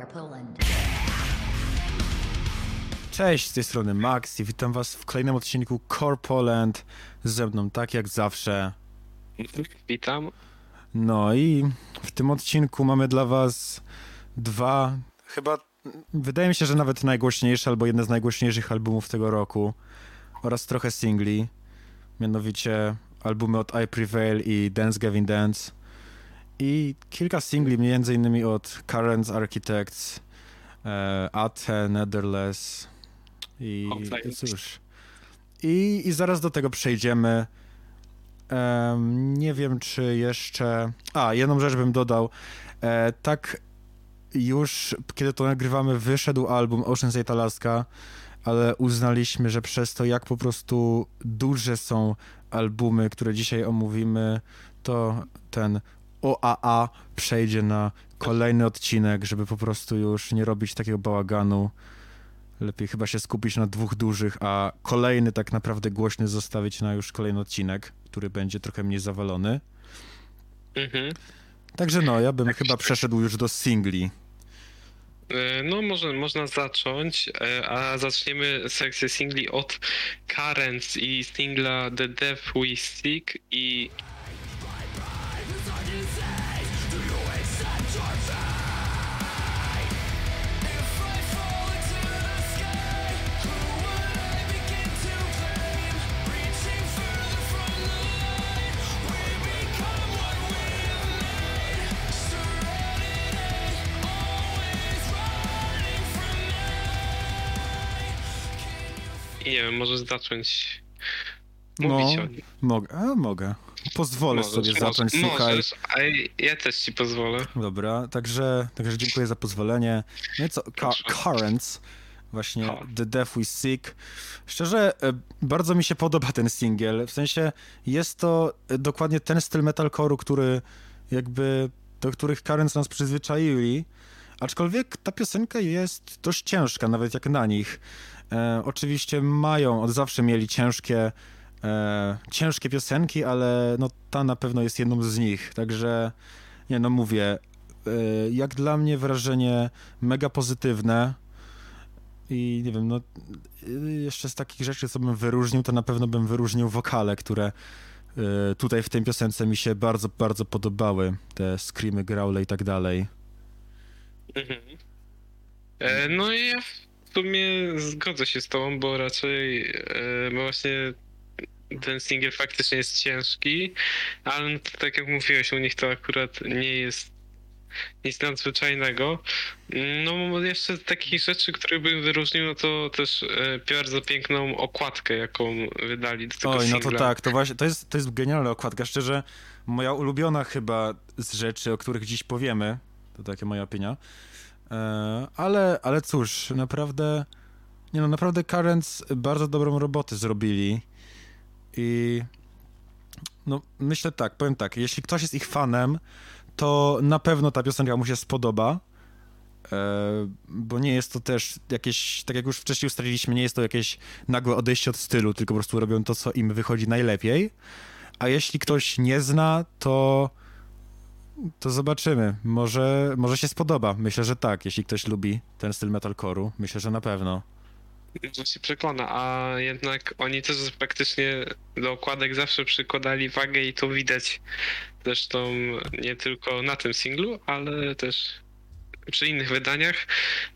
Poland. Cześć, z tej strony Max i witam was w kolejnym odcinku Core Poland. Ze mną tak jak zawsze. Witam. No i w tym odcinku mamy dla was dwa, chyba wydaje mi się, że nawet najgłośniejsze albo jedne z najgłośniejszych albumów tego roku oraz trochę singli. Mianowicie albumy od I Prevail i Dance Gavin Dance i kilka singli między innymi od Currents Architects, e, Ate, Netherless i cóż. I, I zaraz do tego przejdziemy. Em, nie wiem, czy jeszcze. A, jedną rzecz bym dodał. E, tak, już kiedy to nagrywamy, wyszedł album Ocean's 8 Alaska, ale uznaliśmy, że przez to, jak po prostu duże są albumy, które dzisiaj omówimy, to ten OAA przejdzie na kolejny odcinek, żeby po prostu już nie robić takiego bałaganu. Lepiej chyba się skupić na dwóch dużych, a kolejny tak naprawdę głośny zostawić na już kolejny odcinek, który będzie trochę mniej zawalony. Mhm. Także no, ja bym chyba przeszedł już do singli. E, No, może, można zacząć, e, a zaczniemy sekcję singli od Currents i singla The Death We Seek i i nie wiem, możesz zacząć mówić No, o nim. mogę, a mogę. Pozwolę Możesz, sobie możesz, zacząć, słuchaj. Możesz, a ja też ci pozwolę. Dobra, także, także dziękuję za pozwolenie. No i co. Currents, właśnie Ha. The Death We Seek. Szczerze, e, bardzo mi się podoba ten singiel, w sensie jest to e, dokładnie ten styl metalcore'u, który jakby, do których Currents nas przyzwyczaili, aczkolwiek ta piosenka jest dość ciężka, nawet jak na nich. E, oczywiście mają, od zawsze mieli ciężkie, e, ciężkie piosenki, ale no ta na pewno jest jedną z nich, także nie no mówię, e, jak dla mnie wrażenie mega pozytywne i nie wiem, no jeszcze z takich rzeczy, co bym wyróżnił, to na pewno bym wyróżnił wokale, które e, tutaj w tej piosence mi się bardzo, bardzo podobały, te screamy, growle i tak dalej. Mhm. E, no i w sumie zgodzę się z tobą, bo raczej e, bo właśnie ten singiel faktycznie jest ciężki, ale no tak jak mówiłeś, u nich to akurat nie jest nic nadzwyczajnego. No jeszcze z takich rzeczy, które bym wyróżnił, no to też e, bardzo piękną okładkę, jaką wydali do tego Oj, no singla. to tak, to właśnie, to jest, to jest genialna okładka, szczerze, moja ulubiona chyba z rzeczy, o których dziś powiemy, to taka moja opinia, e, ale, ale cóż, naprawdę, nie no, naprawdę Currents bardzo dobrą robotę zrobili i no, myślę tak, powiem tak, jeśli ktoś jest ich fanem, to na pewno ta piosenka mu się spodoba, e, bo nie jest to też jakieś, tak jak już wcześniej ustaliliśmy, nie jest to jakieś nagłe odejście od stylu, tylko po prostu robią to, co im wychodzi najlepiej. A jeśli ktoś nie zna, to to zobaczymy. Może, może się spodoba. Myślę, że tak, jeśli ktoś lubi ten styl metalcore'u. Myślę, że na pewno. To się przekona, a jednak oni też praktycznie do okładek zawsze przykładali wagę i to widać zresztą nie tylko na tym singlu, ale też przy innych wydaniach.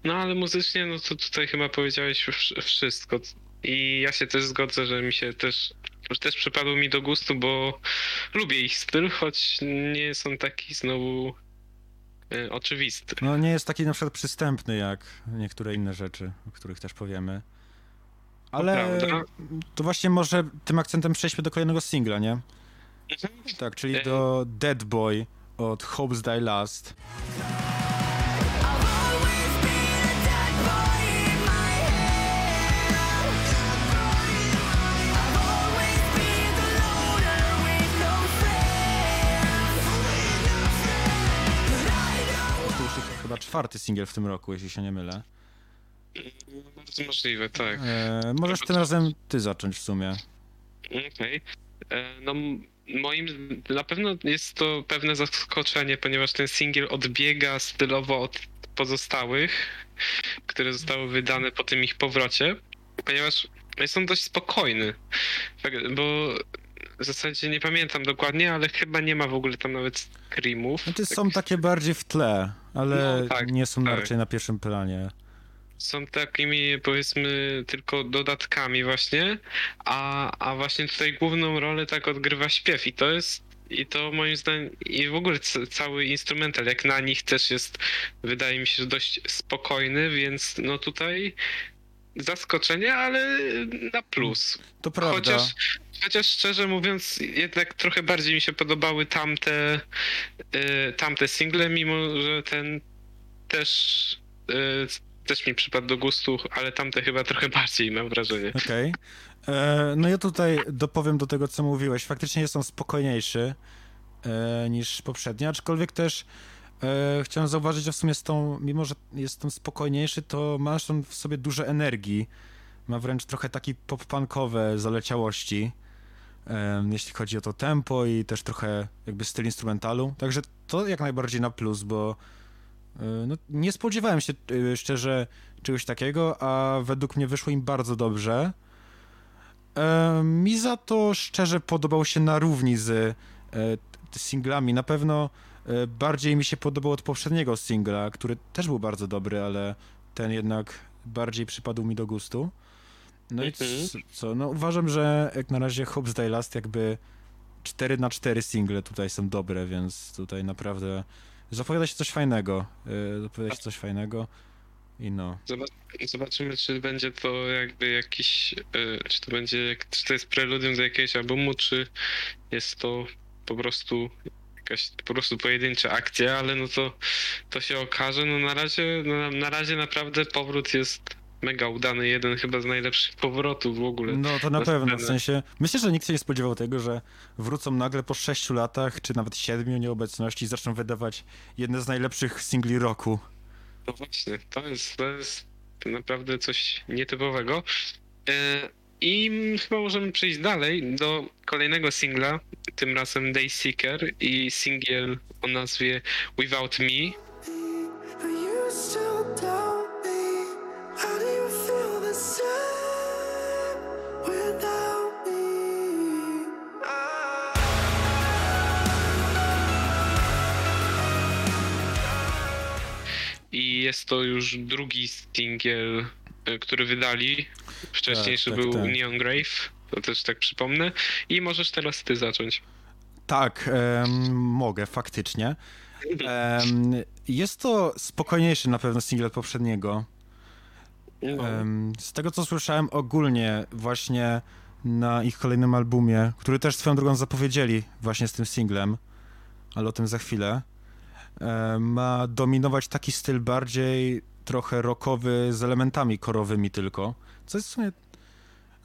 No ale muzycznie, no to tutaj chyba powiedziałeś wsz- wszystko. I ja się też zgodzę, że mi się też, też przypadło mi do gustu, bo lubię ich styl, choć nie on taki znowu e, oczywisty. No nie jest taki na przykład przystępny jak niektóre inne rzeczy, o których też powiemy. Ale prawda. to właśnie może tym akcentem przejdźmy do kolejnego singla, nie? Tak, czyli E, do Dead Boy od Hopes Die Last. Chyba czwarty singiel w tym roku, jeśli się nie mylę. Bardzo możliwe, tak. E, możesz tym razem ty zacząć w sumie. Okej. E, No, moim na pewno jest to pewne zaskoczenie, ponieważ ten singiel odbiega stylowo od pozostałych, które zostały wydane po tym ich powrocie, ponieważ jest on dość spokojny. Tak, Bo w zasadzie nie pamiętam dokładnie, ale chyba nie ma w ogóle tam nawet screamów. Znaczy Tak- są takie bardziej w tle, ale No, tak, nie są tak. raczej na pierwszym planie. są takimi powiedzmy tylko dodatkami właśnie, a, a właśnie tutaj główną rolę tak odgrywa śpiew i to jest i to moim zdaniem i w ogóle cały instrumental jak na nich też jest wydaje mi się, że dość spokojny, więc no tutaj zaskoczenie, ale na plus. To prawda. Chociaż, chociaż szczerze mówiąc, jednak trochę bardziej mi się podobały tamte, y, tamte single, mimo że ten też, y, też mi przypadł do gustu, ale tamte chyba trochę bardziej mam wrażenie. Okej. E, No ja tutaj dopowiem do tego, co mówiłeś. Faktycznie jest on spokojniejszy e, niż poprzedni, aczkolwiek też e, chciałem zauważyć, że w sumie z tą, mimo że jest on spokojniejszy, to masz on w sobie dużo energii. Ma wręcz trochę taki pop-punkowe zaleciałości, em, jeśli chodzi o to tempo i też trochę jakby styl instrumentalu. Także to jak najbardziej na plus, bo e, no, nie spodziewałem się e, szczerze czegoś takiego, a według mnie wyszło im bardzo dobrze. E, Mi za to szczerze podobał się na równi z e, singlami. Na pewno e, bardziej mi się podobał od poprzedniego singla, który też był bardzo dobry, ale ten jednak bardziej przypadł mi do gustu. No i Mhm. co? No uważam, że jak na razie Hobbs Day Last jakby 4 na 4 single tutaj są dobre, więc tutaj naprawdę zapowiada się coś fajnego. e, Zapowiada się coś fajnego i no. Zobac- Zobaczymy, czy będzie to jakby jakiś, y, czy to będzie, czy to jest preludium do jakiegoś albumu, czy jest to po prostu jakaś po prostu pojedyncza akcja, ale no to, to się okaże. No na razie, na, na razie naprawdę powrót jest mega udany, jeden chyba z najlepszych powrotów w ogóle. No to na na pewno, w scenę. sensie myślę, że nikt się nie spodziewał tego, że wrócą nagle po 6 latach, czy nawet 7 nieobecności i zaczną wydawać jedne z najlepszych singli roku. No właśnie, to jest, to jest naprawdę coś nietypowego. E, I chyba możemy przejść dalej do kolejnego singla, tym razem Dayseeker i singiel o nazwie Without Me. I jest to już drugi singiel, e, który wydali. Wcześniejszy Tak, tak, był tak. Neon Grave, to też tak przypomnę. I możesz teraz ty zacząć. Tak, em, mogę, faktycznie. Em, jest to spokojniejszy na pewno singiel od poprzedniego. No. Em, z tego co słyszałem ogólnie właśnie na ich kolejnym albumie, który też swoją drogą zapowiedzieli właśnie z tym singlem, ale o tym za chwilę, em, ma dominować taki styl bardziej trochę rockowy z elementami korowymi tylko, co jest w sumie...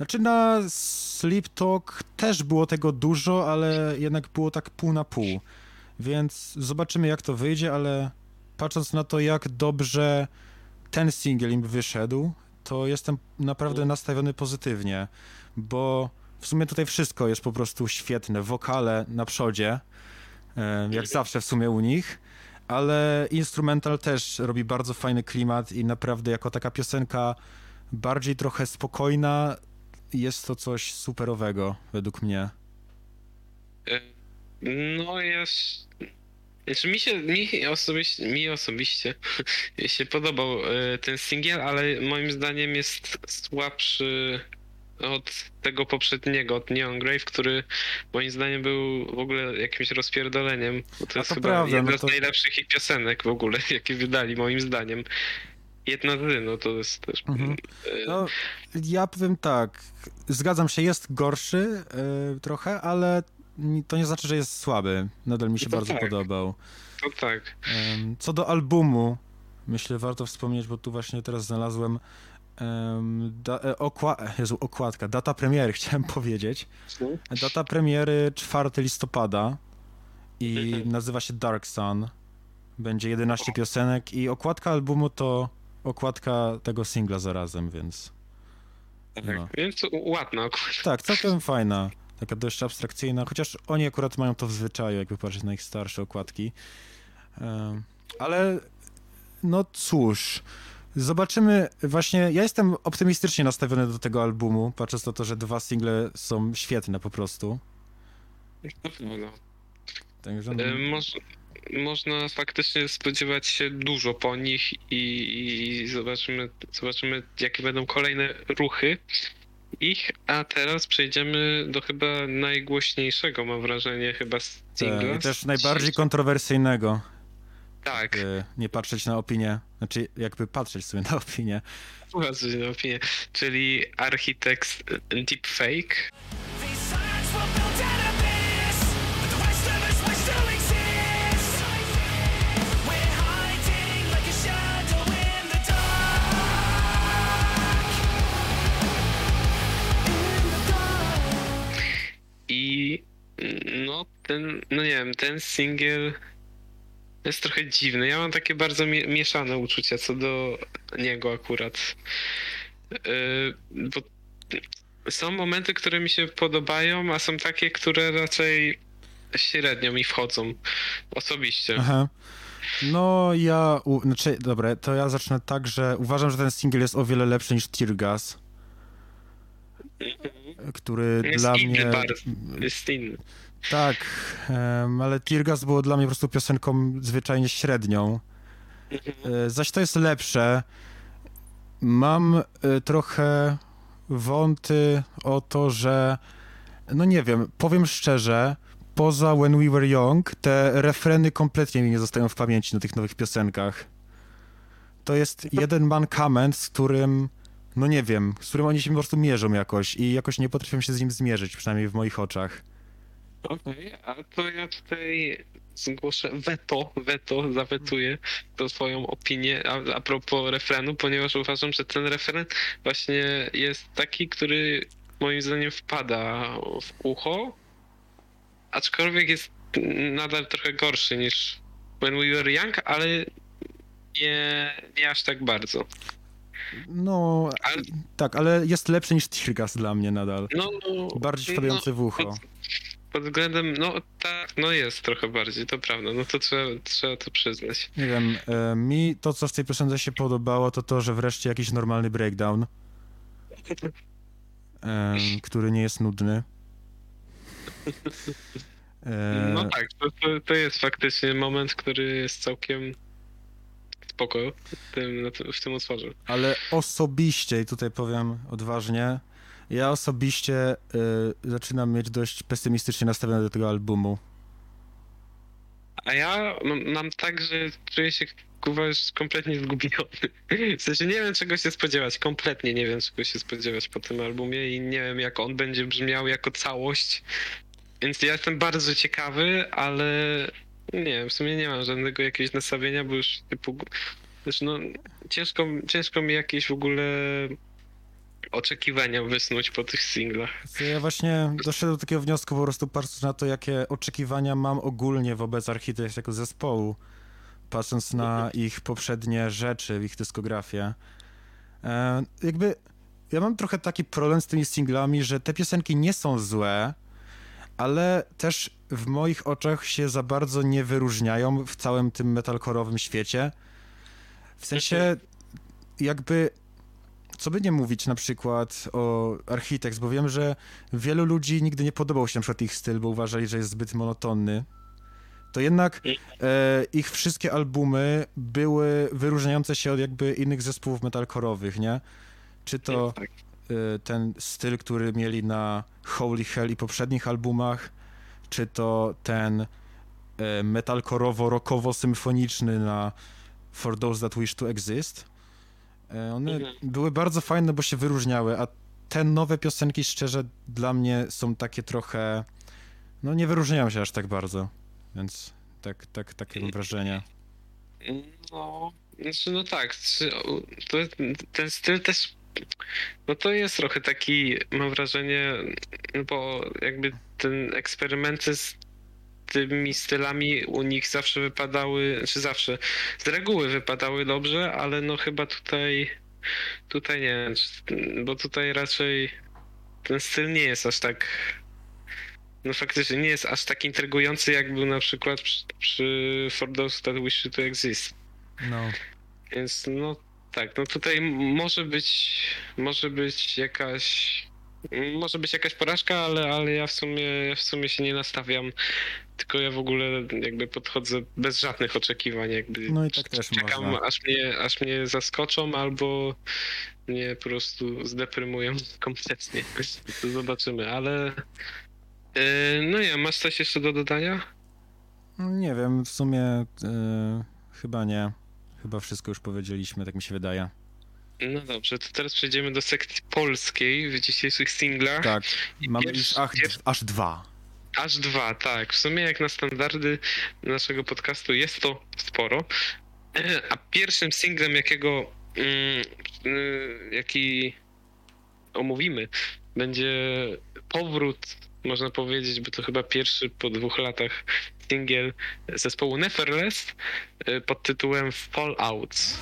Znaczy na Sleep Talk też było tego dużo, ale jednak było tak pół na pół, więc zobaczymy jak to wyjdzie, ale patrząc na to jak dobrze ten singiel im wyszedł, to jestem naprawdę nastawiony pozytywnie, bo w sumie tutaj wszystko jest po prostu świetne. Wokale na przodzie, e, jak zawsze w sumie u nich, ale instrumental też robi bardzo fajny klimat i naprawdę jako taka piosenka bardziej trochę spokojna jest to coś superowego według mnie. E, No jest. Znaczy mi się, mi osobiście, mi osobiście się podobał e, ten singiel, ale moim zdaniem jest słabszy od tego poprzedniego, od Neon Grave, który moim zdaniem był w ogóle jakimś rozpierdoleniem. Bo to A jest to chyba prawda, jedna no to- z najlepszych ich piosenek w ogóle, jakie wydali moim zdaniem. Jedna z, no to jest też... Mhm. e, No, ja powiem tak, zgadzam się, jest gorszy e, trochę, ale to nie znaczy, że jest słaby. Nadal mi się To bardzo tak. podobał. To tak. Em, Co do albumu, myślę, warto wspomnieć, bo tu właśnie teraz znalazłem em, da, e, okła, Jezu, okładka, data premiery, chciałem powiedzieć. Data premiery 4 listopada i Mhm. nazywa się Dark Sun. Będzie 11 piosenek i okładka albumu to okładka tego singla zarazem, więc tak. No. Więc ładna akurat. tak, całkiem fajna. Taka dość abstrakcyjna, chociaż oni akurat mają to w zwyczaju, jakby patrzeć na ich starsze okładki. Ale no cóż, zobaczymy. Właśnie ja jestem optymistycznie nastawiony do tego albumu, patrząc na to, że dwa single są świetne po prostu. Na pewno. Także, E, Moż, można faktycznie spodziewać się dużo po nich i, i zobaczymy, zobaczymy, jakie będą kolejne ruchy ich. A teraz przejdziemy do chyba najgłośniejszego, mam wrażenie, chyba singla. i też najbardziej kontrowersyjnego. Tak, jakby nie patrzeć na opinię, znaczy jakby patrzeć sobie na opinię. uważaj na opinię. Czyli Architects Deepfake. No ten, no nie wiem, ten singiel jest trochę dziwny. Ja mam takie bardzo mie- mieszane uczucia co do niego akurat. Yy, bo są momenty, które mi się podobają, a są takie, które raczej średnio mi wchodzą osobiście. Aha. No ja, u, znaczy, dobra, to ja zacznę tak, że uważam, że ten singiel jest o wiele lepszy niż Tear Gas, który Jest dla mnie... bardzo. Jest inny. Tak, ale Tear Gas było dla mnie po prostu piosenką zwyczajnie średnią. E, Zaś to jest lepsze. Mam e, trochę wąty o to, że no nie wiem, powiem szczerze, poza When We Were Young, te refreny kompletnie mi nie zostają w pamięci na tych nowych piosenkach. To jest jeden mankament, z którym, no nie wiem, z którym oni się po prostu mierzą jakoś i jakoś nie potrafią się z nim zmierzyć, przynajmniej w moich oczach. Okej, a to ja tutaj zgłoszę weto, weto, zawetuję tą swoją opinię a, a propos refrenu, ponieważ uważam, że ten refren właśnie jest taki, który moim zdaniem wpada w ucho, aczkolwiek jest nadal trochę gorszy niż When We Were Young, ale nie, nie aż tak bardzo. No, Ale- tak, ale jest lepszy niż Tear Gas dla mnie nadal. No, no, Bardziej wpadający w ucho. Pod, pod względem, no tak, no jest trochę bardziej, to prawda, no to trzeba, trzeba to przyznać. Nie wiem, e, mi to, co w tej piosence się podobało, to to, że wreszcie jakiś normalny breakdown, e, który nie jest nudny. E, No tak, to, to jest faktycznie moment, który jest całkiem spoko w tym, w tym utworze. Ale osobiście, i tutaj powiem odważnie, ja osobiście e, zaczynam mieć dość pesymistycznie nastawione do tego albumu. A ja mam, mam tak, że czuję się kurwa już kompletnie zgubiony. W sensie nie wiem czego się spodziewać, kompletnie nie wiem czego się spodziewać po tym albumie i nie wiem jak on będzie brzmiał jako całość. Więc ja jestem bardzo ciekawy, ale nie w sumie nie mam żadnego jakiegoś nastawienia, bo już typu już no ciężko, ciężko mi jakieś w ogóle oczekiwania wysnuć po tych singlach. Ja właśnie doszedłem do takiego wniosku po prostu patrząc na to, jakie oczekiwania mam ogólnie wobec Architects jako zespołu, patrząc na ich poprzednie rzeczy, ich dyskografię. E, jakby ja mam trochę taki problem z tymi singlami, że te piosenki nie są złe, ale też w moich oczach się za bardzo nie wyróżniają w całym tym metalcore'owym świecie. W sensie jakby co by nie mówić na przykład o Architects, bo wiem, że wielu ludzi nigdy nie podobał się na przykład ich styl, bo uważali, że jest zbyt monotonny. To jednak e, ich wszystkie albumy były wyróżniające się od jakby innych zespołów metalcore'owych, nie? Czy to Tak. Ten styl, który mieli na Holy Hell i poprzednich albumach, czy to ten e, metalcoreowo-rockowo-symfoniczny na For Those That Wish to Exist. E, One Mhm. były bardzo fajne, bo się wyróżniały, a te nowe piosenki, szczerze, dla mnie są takie trochę, no nie wyróżniają się aż tak bardzo, więc tak, tak, takie mam wrażenie. No, znaczy no tak, ten styl też, no to jest trochę taki, mam wrażenie, no bo jakby ten eksperymenty z tymi stylami u nich zawsze wypadały, czy zawsze, z reguły wypadały dobrze, ale no chyba tutaj, tutaj nie bo tutaj raczej ten styl nie jest aż tak, no faktycznie nie jest aż tak intrygujący, jak był na przykład przy, przy For Those That Wish to Exist. No. Więc no tak, no tutaj może być, może być jakaś, może być jakaś porażka, ale, ale ja w sumie, ja w sumie się nie nastawiam, tylko ja w ogóle jakby podchodzę bez żadnych oczekiwań, jakby No i tak też czekam, można. aż mnie, aż mnie zaskoczą albo mnie po prostu zdeprymują kompletnie. To zobaczymy, ale yy, no nie, masz coś jeszcze do dodania? Nie wiem, w sumie y, chyba nie. Chyba wszystko już powiedzieliśmy, tak mi się wydaje. No dobrze, to teraz przejdziemy do sekcji polskiej w dzisiejszych singlach. Tak, mamy już ach, aż dwa. Aż dwa, tak. W sumie jak na standardy naszego podcastu jest to sporo. A pierwszym singlem, jakiego mm, y, jaki omówimy, będzie powrót, można powiedzieć, bo to chyba pierwszy po dwóch latach singiel zespołu Neverless y, pod tytułem Fallouts.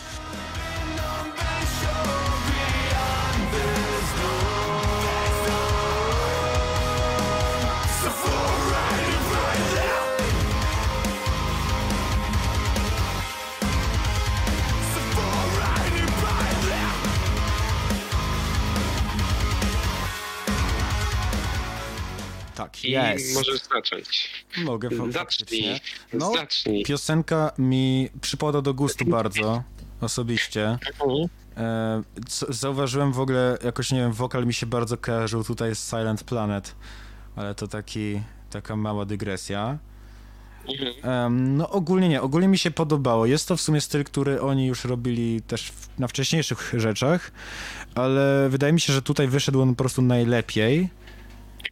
Tak, I jest. możesz zacząć. Mogę Zacznij. No, Zacznij. piosenka mi przypada do gustu bardzo, osobiście. E, co- zauważyłem w ogóle, jakoś nie wiem, wokal mi się bardzo kojarzył tutaj z Silent Planet, ale to taki, taka mała dygresja. Mhm. Em, no ogólnie nie, ogólnie mi się podobało. Jest to w sumie styl, który oni już robili też w, na wcześniejszych rzeczach, ale wydaje mi się, że tutaj wyszedł on po prostu najlepiej.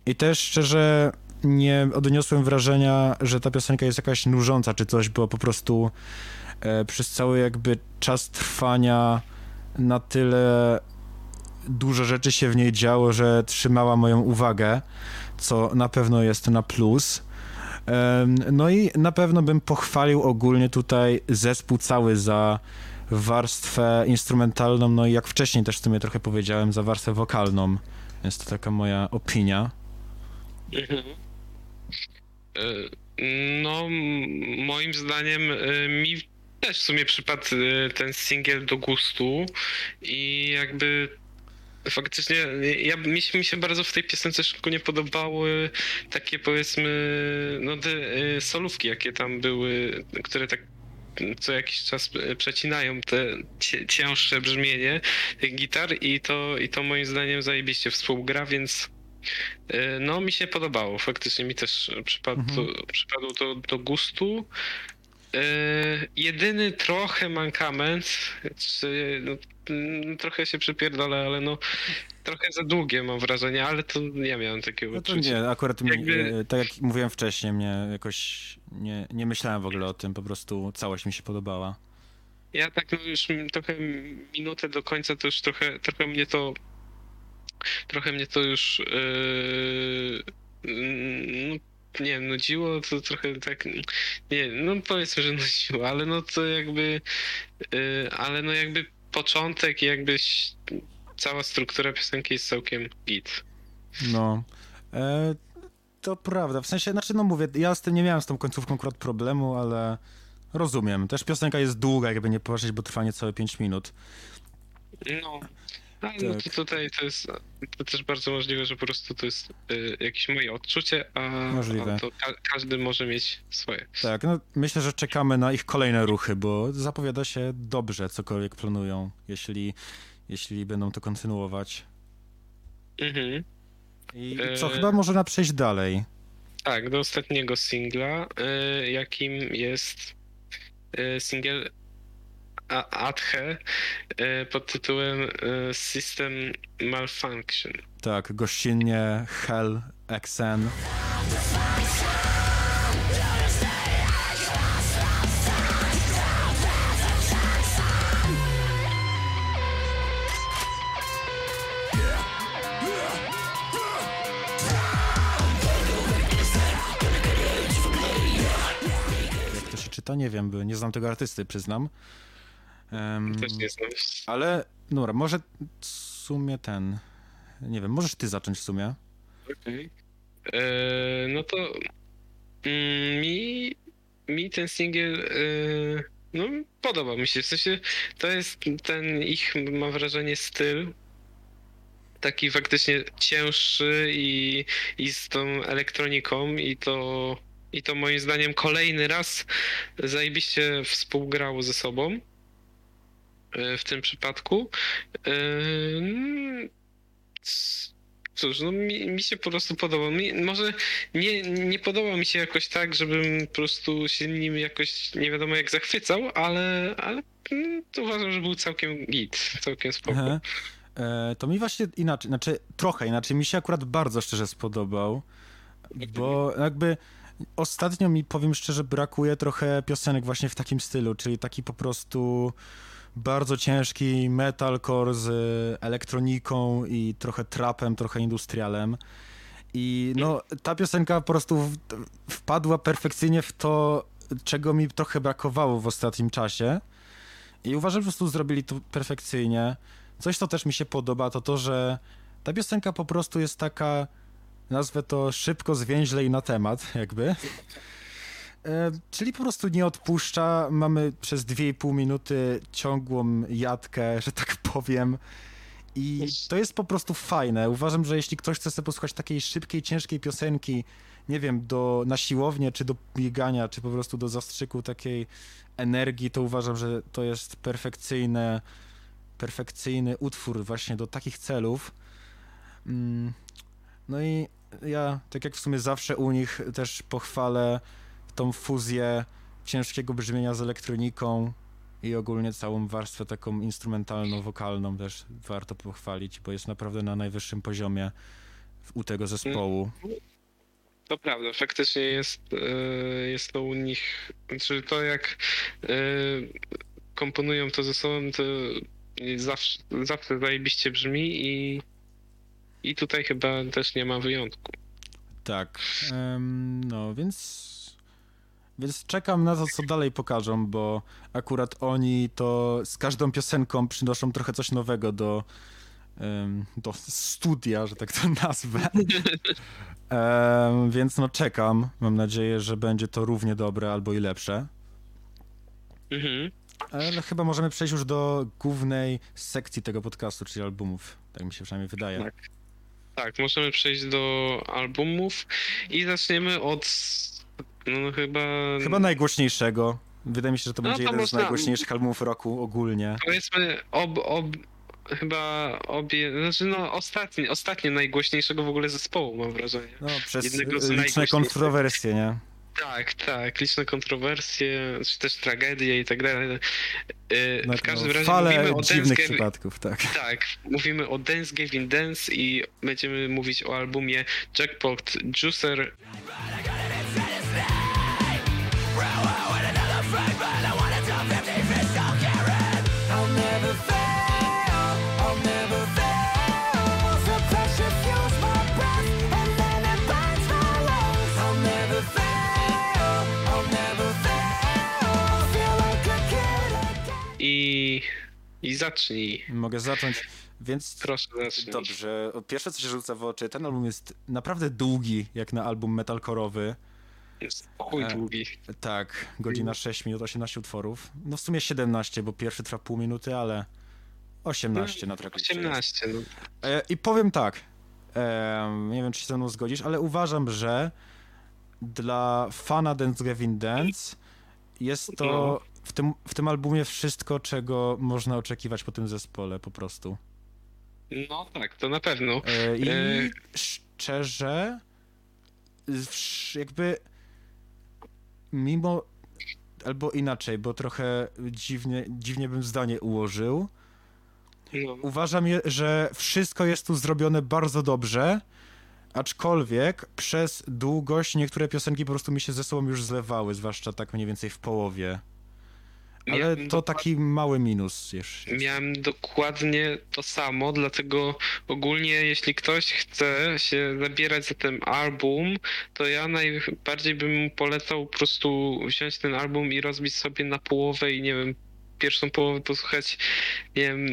I też szczerze nie odniosłem wrażenia, że ta piosenka jest jakaś nużąca czy coś, bo po prostu e, przez cały jakby czas trwania na tyle dużo rzeczy się w niej działo, że trzymała moją uwagę, co na pewno jest na plus. Em, No i na pewno bym pochwalił ogólnie tutaj zespół cały za warstwę instrumentalną, no i jak wcześniej też w sumie trochę powiedziałem, za warstwę wokalną. Jest to taka moja opinia. Mhm. E, No, moim zdaniem e, mi też w sumie przypadł e, ten singiel do gustu i jakby faktycznie ja, mi, się, mi się bardzo w tej piosence szczególnie podobały takie powiedzmy no te solówki jakie tam były, które tak co jakiś czas przecinają te cięższe brzmienie tych gitar i to, i to moim zdaniem zajebiście współgra, więc No, mi się podobało. Faktycznie mi też przypadło, Mhm. przypadło to do gustu. E, jedyny trochę mankament, czy, no, mm, trochę się przypierdolę, ale no trochę za długie mam wrażenie, ale to ja miałem takiego No to odczucia. nie, akurat mi, Jakby- e, tak jak mówiłem wcześniej, mnie jakoś nie, nie myślałem w ogóle o tym, po prostu całość mi się podobała. Ja tak no już trochę minutę do końca to już trochę, trochę mnie to trochę mnie to już no, nie wiem, nudziło, to trochę tak nie, no powiedzmy, że nudziło, ale no to jakby yy, ale no jakby początek i jakby cała struktura piosenki jest całkiem git. No. E, to prawda, w sensie, znaczy no mówię, ja z tym nie miałem z tą końcówką akurat problemu, ale rozumiem. Też piosenka jest długa, jakby nie patrzeć, bo trwa niecałe 5 minut. No. No Tak. to tutaj to jest to też bardzo możliwe, że po prostu to jest y, jakieś moje odczucie, a, Możliwe. a to ka- każdy może mieć swoje. Tak, no myślę, że czekamy na ich kolejne ruchy, bo zapowiada się dobrze, cokolwiek planują, jeśli, jeśli będą to kontynuować. Mhm. I E, co, chyba można przejść dalej. Tak, do ostatniego singla, y, jakim jest y, singiel A- Athe y, pod tytułem y, System Malfunction. Tak, gościnnie Hell XN. Jak to się czyta, nie wiem, nie znam tego artysty, przyznam. Em, Też nie znam. ale, dobra, może w sumie ten, nie wiem, możesz ty zacząć w sumie. Okej. E, No to mm, mi, mi ten singiel, e, No, podoba mi się. W sensie to jest ten ich, mam wrażenie, styl. Taki faktycznie cięższy i, i z tą elektroniką i to, i to moim zdaniem kolejny raz zajebiście współgrało ze sobą w tym przypadku. E, mm, Cóż, no mi, mi się po prostu podoba. Mi, może nie, nie podoba mi się jakoś tak, żebym po prostu się nim jakoś nie wiadomo jak zachwycał, ale, ale mm, uważam, że był całkiem git, całkiem spoko. E, to mi właśnie inaczej, znaczy trochę inaczej, mi się akurat bardzo szczerze spodobał, bo jakby ostatnio mi, powiem szczerze, brakuje trochę piosenek właśnie w takim stylu, czyli taki po prostu bardzo ciężki metalcore z elektroniką i trochę trapem, trochę industrialem. I no, ta piosenka po prostu wpadła perfekcyjnie w to, czego mi trochę brakowało w ostatnim czasie. I uważam, że po prostu zrobili to perfekcyjnie. Coś, co też mi się podoba, to to, że ta piosenka po prostu jest taka, nazwę to szybko, zwięźle i na temat, jakby. E, czyli po prostu nie odpuszcza. Mamy przez 2,5 minuty ciągłą jadkę, że tak powiem. I to jest po prostu fajne. Uważam, że jeśli ktoś chce sobie posłuchać takiej szybkiej, ciężkiej piosenki, nie wiem, do, na siłownię, czy do biegania, czy po prostu do zastrzyku takiej energii, to uważam, że to jest perfekcyjne, perfekcyjny utwór właśnie do takich celów. Mm, No i ja, tak jak w sumie zawsze u nich, też pochwalę tą fuzję ciężkiego brzmienia z elektroniką i ogólnie całą warstwę taką instrumentalno-wokalną też warto pochwalić, bo jest naprawdę na najwyższym poziomie u tego zespołu. To prawda, faktycznie jest, e, jest to u nich, czy to jak e, komponują to ze sobą, to zawsze, zawsze zajebiście brzmi i, i tutaj chyba też nie ma wyjątku. Tak, no więc... Więc czekam na to, co dalej pokażą, bo akurat oni to z każdą piosenką przynoszą trochę coś nowego do, do studia, że tak to nazwę. Więc no czekam. Mam nadzieję, że będzie to równie dobre albo i lepsze. Mhm. Ale chyba możemy przejść już do głównej sekcji tego podcastu, czyli albumów. Tak mi się przynajmniej wydaje. Tak. Tak, możemy przejść do albumów i zaczniemy od, no chyba, Chyba najgłośniejszego. Wydaje mi się, że to No będzie to jeden z można- najgłośniejszych albumów roku ogólnie. powiedzmy ob, ob, chyba obie, znaczy no ostatnie, ostatnie najgłośniejszego w ogóle zespołu mam wrażenie. No, przez Jednego z liczne kontrowersje, nie? Tak, tak, liczne kontrowersje, czy też tragedie i tak dalej. Yy, No, w każdym no, razie fale mówimy o Dance dziwnych Gavin, przypadków, tak. Tak, mówimy o Dance Gavin Dance i będziemy mówić o albumie Jackpot Juicer. I zacznij. Mogę zacząć, więc Proszę zacznij. dobrze. Pierwsze, co się rzuca w oczy, ten album jest naprawdę długi, jak na album metalkorowy. Jest chuj E, długi. Tak, godzina 6 minut, 18 utworów. No w sumie 17, bo pierwszy trwa pół minuty, ale 18 na traku. 18, no. E, I powiem tak, em, nie wiem, czy się ze mną zgodzisz, ale uważam, że dla fana Dance Gavin Dance jest to No. W tym, w tym albumie wszystko, czego można oczekiwać po tym zespole po prostu. No tak, to na pewno. E, I E. szczerze, jakby mimo, albo inaczej, bo trochę dziwnie, dziwnie bym zdanie ułożył, No. uważam, że wszystko jest tu zrobione bardzo dobrze, aczkolwiek przez długość niektóre piosenki po prostu mi się ze sobą już zlewały, zwłaszcza tak mniej więcej w połowie. Ale to taki mały minus jeszcze. Miałem dokładnie to samo, dlatego ogólnie jeśli ktoś chce się zabierać za ten album, to ja najbardziej bym mu polecał po prostu wziąć ten album i rozbić sobie na połowę i nie wiem, pierwszą połowę posłuchać, nie wiem,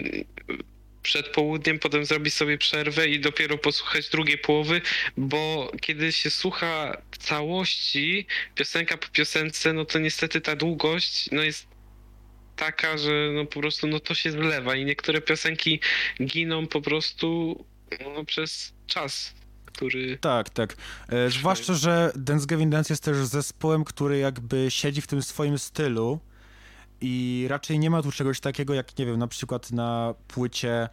przed południem, potem zrobić sobie przerwę i dopiero posłuchać drugiej połowy, bo kiedy się słucha całości, piosenka po piosence, no to niestety ta długość, no jest taka, że no po prostu no to się zlewa i niektóre piosenki giną po prostu no, przez czas, który... Tak, tak. E, zwłaszcza, że Dance Gavin Dance jest też zespołem, który jakby siedzi w tym swoim stylu i raczej nie ma tu czegoś takiego jak, nie wiem, na przykład na płycie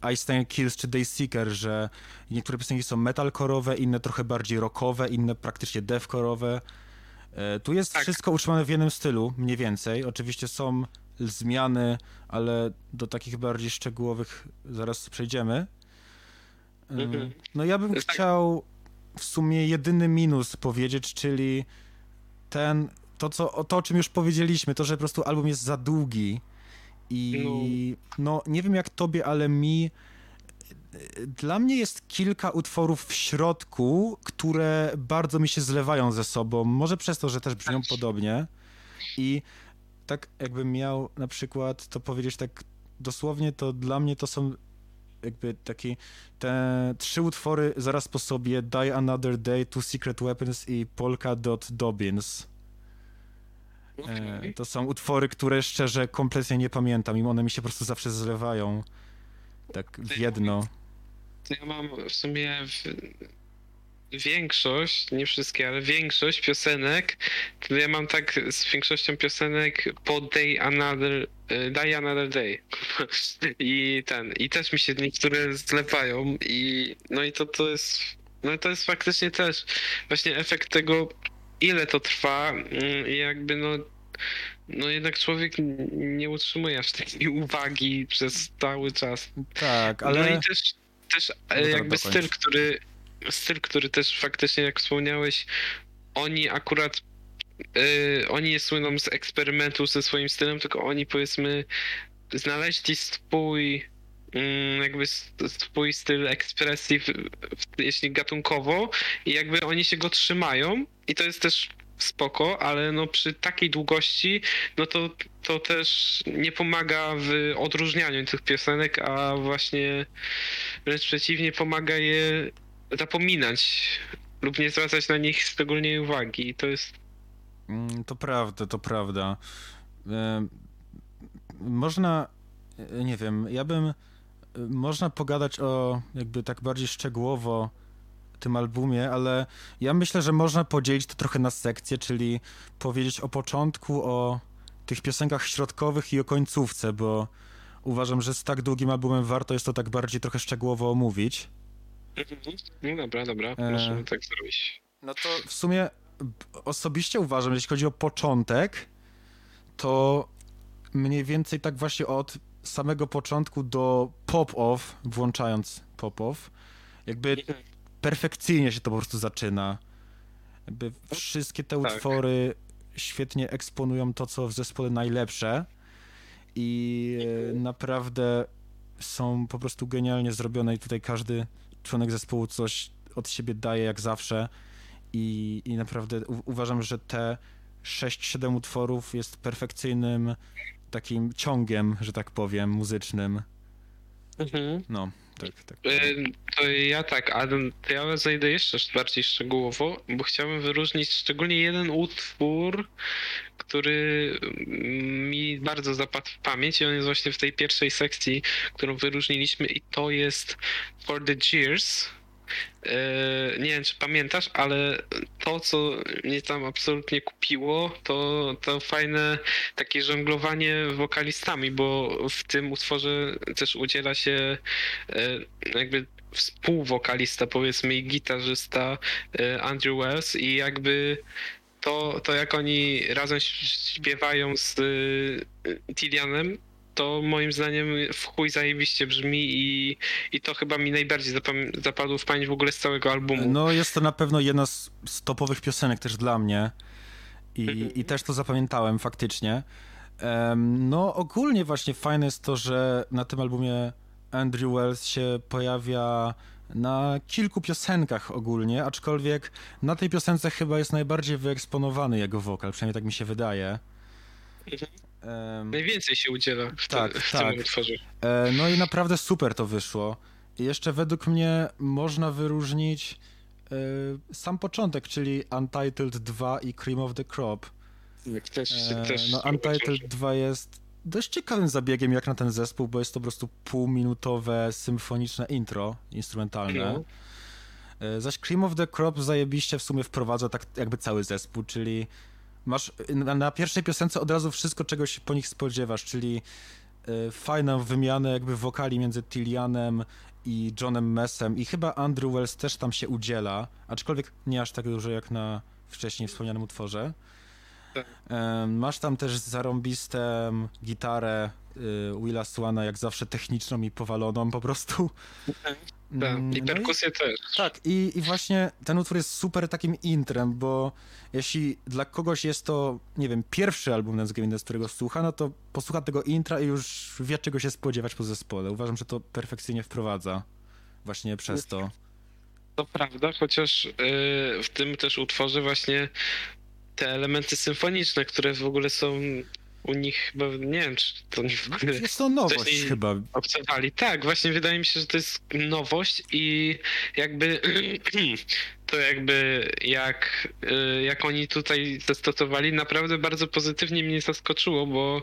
Einstein Kills czy Dayseeker, że niektóre piosenki są metalkorowe, inne trochę bardziej rockowe, inne praktycznie deathkorowe. E, Tu jest Tak. wszystko utrzymane w jednym stylu, mniej więcej. Oczywiście są zmiany, ale do takich bardziej szczegółowych zaraz przejdziemy. E, Mhm. No ja bym Tak. chciał w sumie jedyny minus powiedzieć, czyli ten, to, co, o to o czym już powiedzieliśmy, to, że po prostu album jest za długi i no nie wiem jak tobie, ale mi dla mnie jest kilka utworów w środku, które bardzo mi się zlewają ze sobą. Może przez to, że też brzmią podobnie. I tak jakbym miał na przykład to powiedzieć tak dosłownie, to dla mnie to są jakby takie te trzy utwory zaraz po sobie Die Another Day, Two Secret Weapons i Polka Dot Dobbins. E, Okej. to są utwory, które szczerze kompletnie nie pamiętam i one mi się po prostu zawsze zlewają tak w jedno. Ja mam w sumie w... większość, nie wszystkie, ale większość piosenek, to ja mam tak z większością piosenek po Day Another, e, Day Another Day. I ten, i też mi się niektóre zlewają i no i to, to jest, no to jest faktycznie też właśnie efekt tego, ile to trwa mm, i jakby no no jednak człowiek nie utrzymuje aż takiej uwagi przez cały czas. Tak, No ale i też, też e, tak, jakby styl, który styl, który też faktycznie, jak wspomniałeś, oni akurat y, oni nie słyną z eksperymentu ze swoim stylem, tylko oni powiedzmy znaleźli swój mm, jakby swój styl ekspresji, w, w, jeśli gatunkowo i jakby oni się go trzymają i to jest też spoko, ale no przy takiej długości, no to, to też nie pomaga w odróżnianiu tych piosenek, a właśnie wręcz przeciwnie pomaga je zapominać lub nie zwracać na nich szczególnie uwagi. I to jest Mm, To prawda, to prawda. E, Można, e, nie wiem, ja bym, e, można pogadać o jakby tak bardziej szczegółowo tym albumie, ale ja myślę, że można podzielić to trochę na sekcje, czyli powiedzieć o początku, o tych piosenkach środkowych i o końcówce, bo uważam, że z tak długim albumem warto jest to tak bardziej trochę szczegółowo omówić. No dobra, dobra, E. możemy tak zrobić. No to w sumie osobiście uważam, że jeśli chodzi o początek, to mniej więcej tak właśnie od samego początku do pop-off, włączając pop-off, jakby perfekcyjnie się to po prostu zaczyna. Jakby wszystkie te Tak. utwory świetnie eksponują to, co w zespole najlepsze i e, naprawdę są po prostu genialnie zrobione i tutaj każdy członek zespołu coś od siebie daje jak zawsze i, i naprawdę u, uważam, że te 6-7 utworów jest perfekcyjnym takim ciągiem, że tak powiem, muzycznym. Mhm. No, tak, tak. E, To ja tak, a to ja zajdę jeszcze bardziej szczegółowo, bo chciałbym wyróżnić szczególnie jeden utwór, który mi bardzo zapadł w pamięć i on jest właśnie w tej pierwszej sekcji, którą wyróżniliśmy i to jest For the Cheers. E, Nie wiem, czy pamiętasz, ale to, co mnie tam absolutnie kupiło, to, to fajne takie żonglowanie wokalistami, bo w tym utworze też udziela się e, jakby współwokalista, powiedzmy, i gitarzysta e, Andrew Wells i jakby to, to jak oni razem śpiewają z Tillianem, to moim zdaniem w chuj zajebiście brzmi i, i to chyba mi najbardziej zapam- zapadło w pamięć w ogóle z całego albumu. No jest to na pewno jedna z, z topowych piosenek też dla mnie i, Mhm. i też to zapamiętałem faktycznie. Em, no ogólnie właśnie fajne jest to, że na tym albumie Andrew Wells się pojawia na kilku piosenkach ogólnie, aczkolwiek na tej piosence chyba jest najbardziej wyeksponowany jego wokal, przynajmniej tak mi się wydaje. Najwięcej się udziela w, Tak, te, w tak. tym utworze. E, No i naprawdę super to wyszło. I jeszcze według mnie można wyróżnić e, sam początek, czyli Untitled 2 i Cream of the Crop. Też, E, też no Untitled 2 jest dość ciekawym zabiegiem jak na ten zespół, bo jest to po prostu półminutowe symfoniczne intro instrumentalne. No. Zaś Cream of the Crop zajebiście w sumie wprowadza tak jakby cały zespół, czyli masz na, na pierwszej piosence od razu wszystko, czego się po nich spodziewasz, czyli e, fajną wymianę jakby wokali między Tilianem i Johnem Messem i chyba Andrew Wells też tam się udziela, aczkolwiek nie aż tak dużo jak na wcześniej wspomnianym utworze. Tak. Em, Masz tam też zarąbistę gitarę y, Willa Swana, jak zawsze techniczną i powaloną po prostu. Tak, Mm, I no perkusję też. tak, i, i właśnie ten utwór jest super takim intrem, bo jeśli dla kogoś jest to, nie wiem, pierwszy album Dance Game z którego słucha, no to posłucha tego intra i już wie, czego się spodziewać po zespole. Uważam, że to perfekcyjnie wprowadza właśnie przez to. To prawda, chociaż y, w tym też utworze właśnie te elementy symfoniczne, które w ogóle są u nich chyba, nie wiem, czy to oni w ogóle Jest to nowość chyba. obserwowali. Tak, właśnie wydaje mi się, że to jest nowość i jakby to jakby jak, y, jak oni tutaj zastosowali, naprawdę bardzo pozytywnie mnie zaskoczyło, bo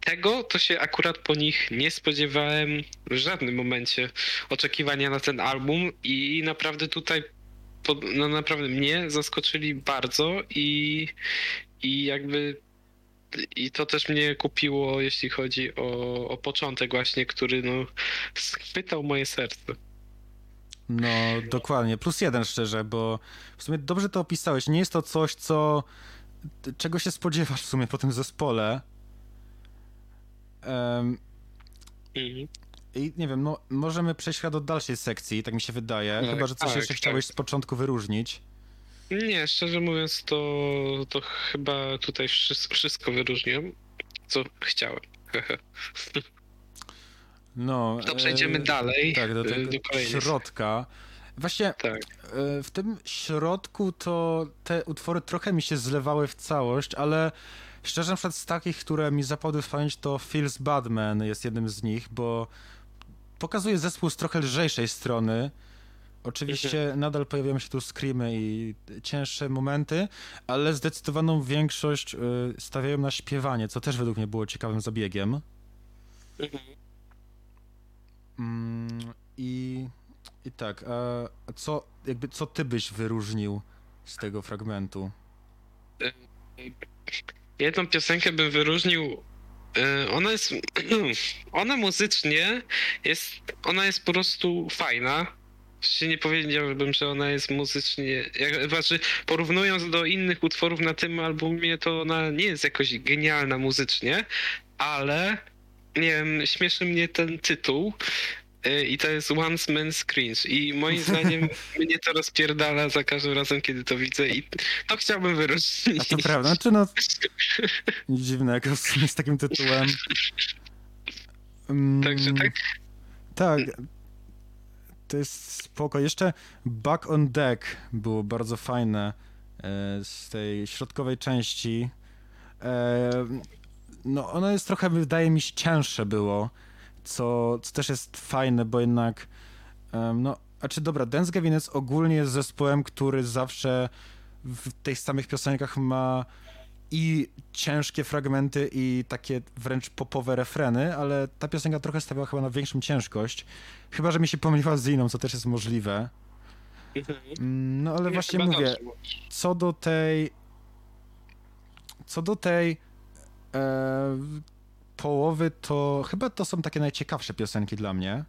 tego to się akurat po nich nie spodziewałem w żadnym momencie oczekiwania na ten album i naprawdę tutaj no naprawdę mnie zaskoczyli bardzo i, i jakby i to też mnie kupiło, jeśli chodzi o, o początek właśnie, który no schwytał moje serce. No, dokładnie. Plus jeden szczerze, bo w sumie dobrze to opisałeś. Nie jest to coś, co czego się spodziewasz w sumie po tym zespole. Em, Mhm. I nie wiem, no możemy przejść chyba do dalszej sekcji, tak mi się wydaje. Tak, Chyba, że coś tak, jeszcze tak. chciałeś z początku wyróżnić. Nie, szczerze mówiąc, to, to chyba tutaj wszystko, wszystko wyróżniłem, co chciałem. No. To przejdziemy e, dalej. Tak, do e, tego do środka. Właśnie Tak. e, w tym środku to te utwory trochę mi się zlewały w całość, ale szczerze na przykład z takich, które mi zapadły w pamięć, to Feels Badman jest jednym z nich, bo pokazuje zespół z trochę lżejszej strony. Oczywiście Mhm. nadal pojawiają się tu screamy i cięższe momenty, ale zdecydowaną większość y, stawiają na śpiewanie, co też według mnie było ciekawym zabiegiem. Mhm. Mm, I, I tak, a co, jakby, co ty byś wyróżnił z tego fragmentu? Jedną piosenkę bym wyróżnił. e, Ona jest. Ona muzycznie jest. Ona jest po prostu fajna. Się nie powiedziałbym, że ona jest muzycznie. Jak, znaczy, porównując do innych utworów na tym albumie, to ona nie jest jakoś genialna muzycznie, ale nie wiem, śmieszy mnie ten tytuł. e, I to jest Once Man's Cringe. I moim zdaniem mnie to rozpierdala za każdym razem, kiedy to widzę. I to chciałbym wyróżnić. A to prawda, znaczy no, nic dziwnego z takim tytułem. Mm, Także tak. Tak, to jest spoko. Jeszcze Back on Deck było bardzo fajne e, z tej środkowej części. E, no, ono jest trochę, wydaje mi się, cięższe było, co, co też jest fajne, bo jednak, no, a czy dobra, Dance Gavin jest ogólnie zespołem, który zawsze w tych samych piosenkach ma i ciężkie fragmenty i takie wręcz popowe refreny, ale ta piosenka trochę stawiała chyba na większą ciężkość. Chyba, że mi się pomyliła z inną, co też jest możliwe. Mm, No ale Nie, właśnie mówię, co do tej. Co do tej e, połowy, to chyba to są takie najciekawsze piosenki dla mnie.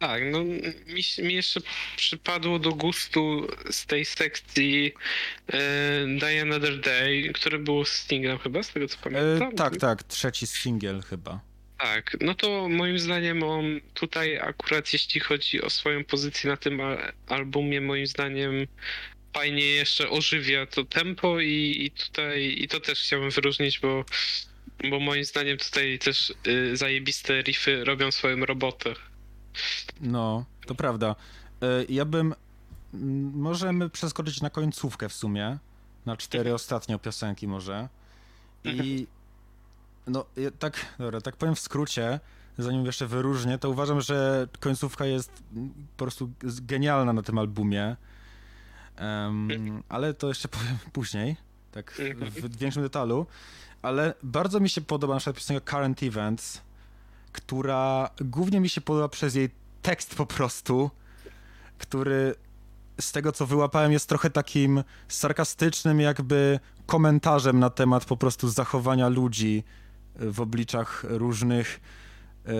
Tak, no mi, mi jeszcze przypadło do gustu z tej sekcji e, Die Another Day, które było singlem chyba, z tego co E, pamiętam. tak, tak, trzeci singiel chyba. Tak, no to moim zdaniem on tutaj akurat jeśli chodzi o swoją pozycję na tym al- albumie, moim zdaniem fajnie jeszcze ożywia to tempo i, i tutaj i to też chciałbym wyróżnić, bo, bo moim zdaniem tutaj też y, zajebiste riffy robią swoją robotę. No, to prawda. E, Ja bym. Możemy przeskoczyć na końcówkę w sumie. Na cztery ostatnie piosenki może. I. No, ja tak, dobra, tak powiem w skrócie, zanim jeszcze wyróżnię, to uważam, że końcówka jest po prostu genialna na tym albumie. Em, ale to jeszcze powiem później. tak w, Mhm. w większym detalu, ale bardzo mi się podoba na przykład piosenka Current Events, która głównie mi się podoba przez jej tekst po prostu, który z tego co wyłapałem jest trochę takim sarkastycznym jakby komentarzem na temat po prostu zachowania ludzi e, w obliczach różnych e,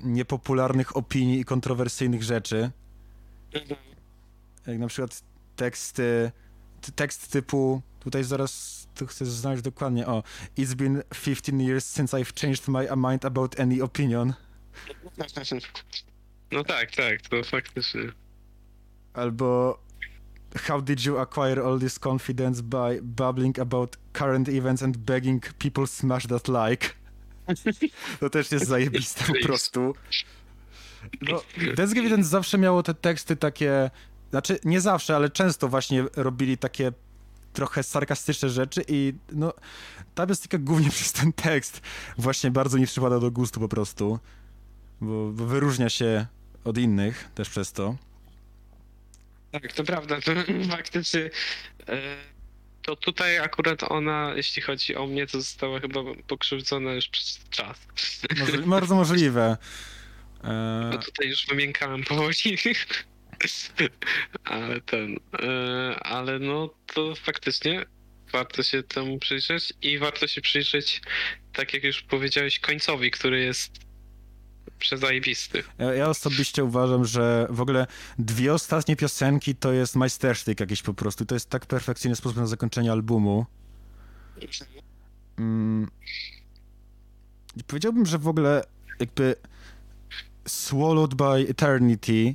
niepopularnych opinii i kontrowersyjnych rzeczy. Jak na przykład teksty, ty- tekst typu, tutaj zaraz tu chcę znaleźć dokładnie, o, It's been 15 years since I've changed my mind about any opinion. No tak, tak, to faktycznie. Albo How did you acquire all this confidence by babbling about current events and begging people smash that like? To też jest zajebiste po prostu. No, Evidence zawsze miało te teksty takie, znaczy nie zawsze, ale często właśnie robili takie trochę sarkastyczne rzeczy i no ta piosenka głównie przez ten tekst właśnie bardzo mi przypada do gustu po prostu, bo, bo wyróżnia się od innych też przez to. Tak, to prawda, to faktycznie. e, To tutaj akurat ona, jeśli chodzi o mnie, to została chyba pokrzywdzona już przez czas. Może, bardzo możliwe. E, No tutaj już wymiękałem powoli. ale ten. e, Ale no to faktycznie warto się temu przyjrzeć i warto się przyjrzeć, tak jak już powiedziałeś, końcowi, który jest przezajebisty. ja, osobiście uważam, że w ogóle dwie ostatnie piosenki to jest majstersztyk jakiś po prostu. To jest tak perfekcyjny sposób na zakończenie albumu. Mm. Powiedziałbym, że w ogóle jakby Swallowed by Eternity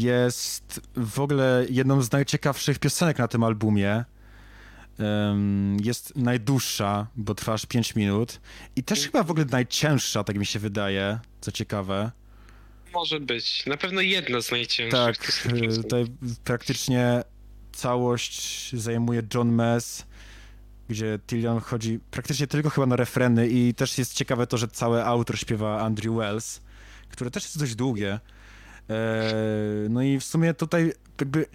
jest w ogóle jedną z najciekawszych piosenek na tym albumie. Jest najdłuższa, bo trwa aż 5 minut. I też chyba w ogóle najcięższa, tak mi się wydaje, co ciekawe. Może być. Na pewno jedna z najcięższych. Tak, 100%. tutaj praktycznie całość zajmuje John Mess, gdzie Tillian chodzi praktycznie tylko chyba na refreny i też jest ciekawe to, że całe autor śpiewa Andrew Wells, które też jest dość długie. E, no i w sumie tutaj jakby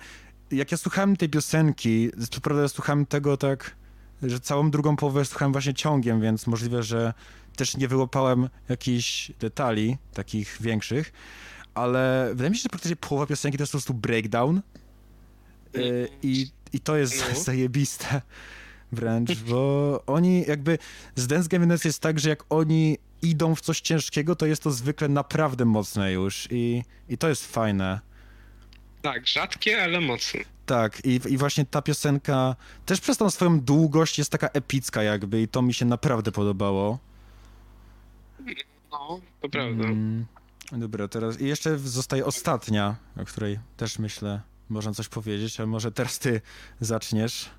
jak ja słuchałem tej piosenki, co prawda słuchałem tego tak, że całą drugą połowę słuchałem właśnie ciągiem, więc możliwe, że też nie wyłapałem jakichś detali takich większych, ale wydaje mi się, że praktycznie połowa piosenki to jest po prostu breakdown y, i, i to jest No. zajebiste wręcz, bo oni jakby z Dance Dance jest tak, że jak oni idą w coś ciężkiego, to jest to zwykle naprawdę mocne już i, i to jest fajne. Tak, rzadkie, ale mocne. Tak, i, i właśnie ta piosenka też przez tą swoją długość jest taka epicka jakby i to mi się naprawdę podobało. No, to prawda. Mm, dobra, teraz i jeszcze zostaje ostatnia, o której też myślę można coś powiedzieć, ale może teraz ty zaczniesz.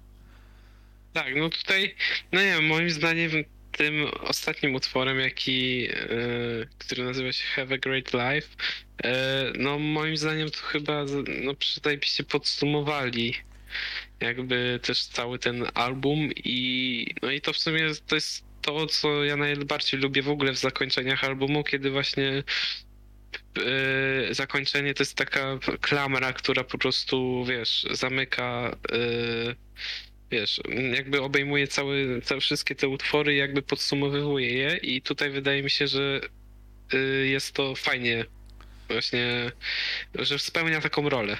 Tak, no tutaj, no nie wiem, moim zdaniem tym ostatnim utworem, jaki, e, który nazywa się Have a Great Life, e, no moim zdaniem to chyba no się podsumowali jakby też cały ten album i no i to w sumie to jest to, co ja najbardziej lubię w ogóle w zakończeniach albumu, kiedy właśnie e, zakończenie to jest taka klamra, która po prostu, wiesz, zamyka e, wiesz, jakby obejmuje cały, te wszystkie te utwory jakby podsumowywuje je i tutaj wydaje mi się, że y, jest to fajnie właśnie, że spełnia taką rolę.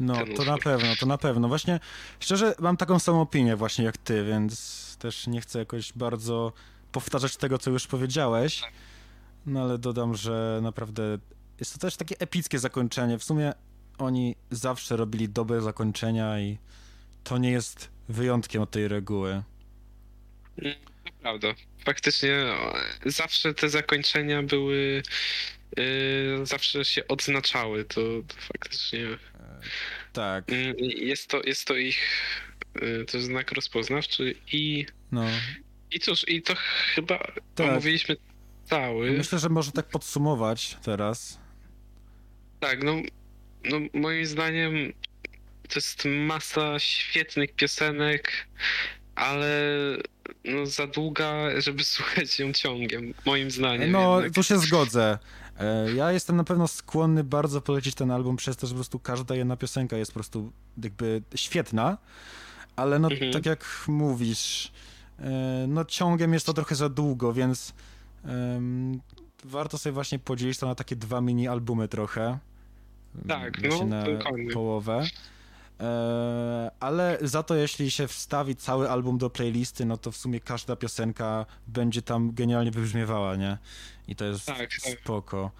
No, to utwór. na pewno, to na pewno. Właśnie, szczerze, mam taką samą opinię właśnie jak ty, więc też nie chcę jakoś bardzo powtarzać tego, co już powiedziałeś, no ale dodam, że naprawdę jest to też takie epickie zakończenie. W sumie oni zawsze robili dobre zakończenia i to nie jest wyjątkiem od tej reguły. Prawda. Faktycznie zawsze te zakończenia były, y, zawsze się odznaczały, to, to faktycznie Tak, y, jest to, jest to ich y, to znak rozpoznawczy i, no. i cóż, i to chyba Tak. omówiliśmy cały. Myślę, że może tak podsumować teraz. Tak, no, no moim zdaniem to jest masa świetnych piosenek, ale no za długa, żeby słuchać ją ciągiem, moim zdaniem. No, jednak. tu się zgodzę. E, Ja jestem na pewno skłonny bardzo polecić ten album przez to, że po prostu każda jedna piosenka jest po prostu jakby świetna, ale no Mhm. tak jak mówisz, e, no ciągiem jest to trochę za długo, więc em, warto sobie właśnie podzielić to na takie dwa mini albumy trochę. Tak, no, na połowę. E, ale za to jeśli się wstawi cały album do playlisty, no to w sumie każda piosenka będzie tam genialnie wybrzmiewała, nie? I to jest Tak, tak. spoko.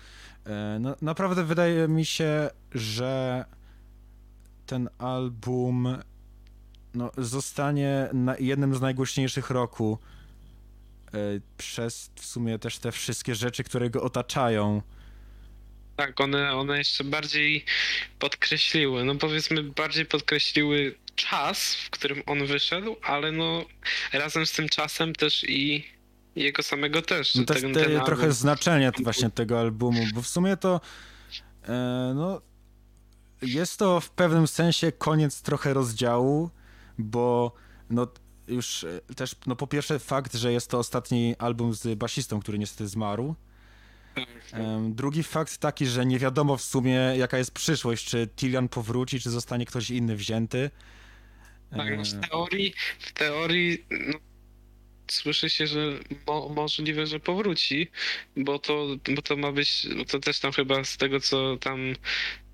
E, no, naprawdę wydaje mi się, że ten album no, zostanie na jednym z najgłośniejszych roku e, przez w sumie też te wszystkie rzeczy, które go otaczają. Tak, one, one jeszcze bardziej podkreśliły, no powiedzmy bardziej podkreśliły czas, w którym on wyszedł, ale no razem z tym czasem też i jego samego też. No też ten- te, ten album- trochę znaczenie właśnie tego albumu, bo w sumie to e, no jest to w pewnym sensie koniec trochę rozdziału, bo no już e, też, no po pierwsze fakt, że jest to ostatni album z basistą, który niestety zmarł. Drugi fakt taki, że nie wiadomo w sumie jaka jest przyszłość, czy Tilian powróci, czy zostanie ktoś inny wzięty. Tak, no w teorii, w teorii no, słyszy się, że mo, możliwe, że powróci, bo to, bo to ma być, to też tam chyba z tego, co tam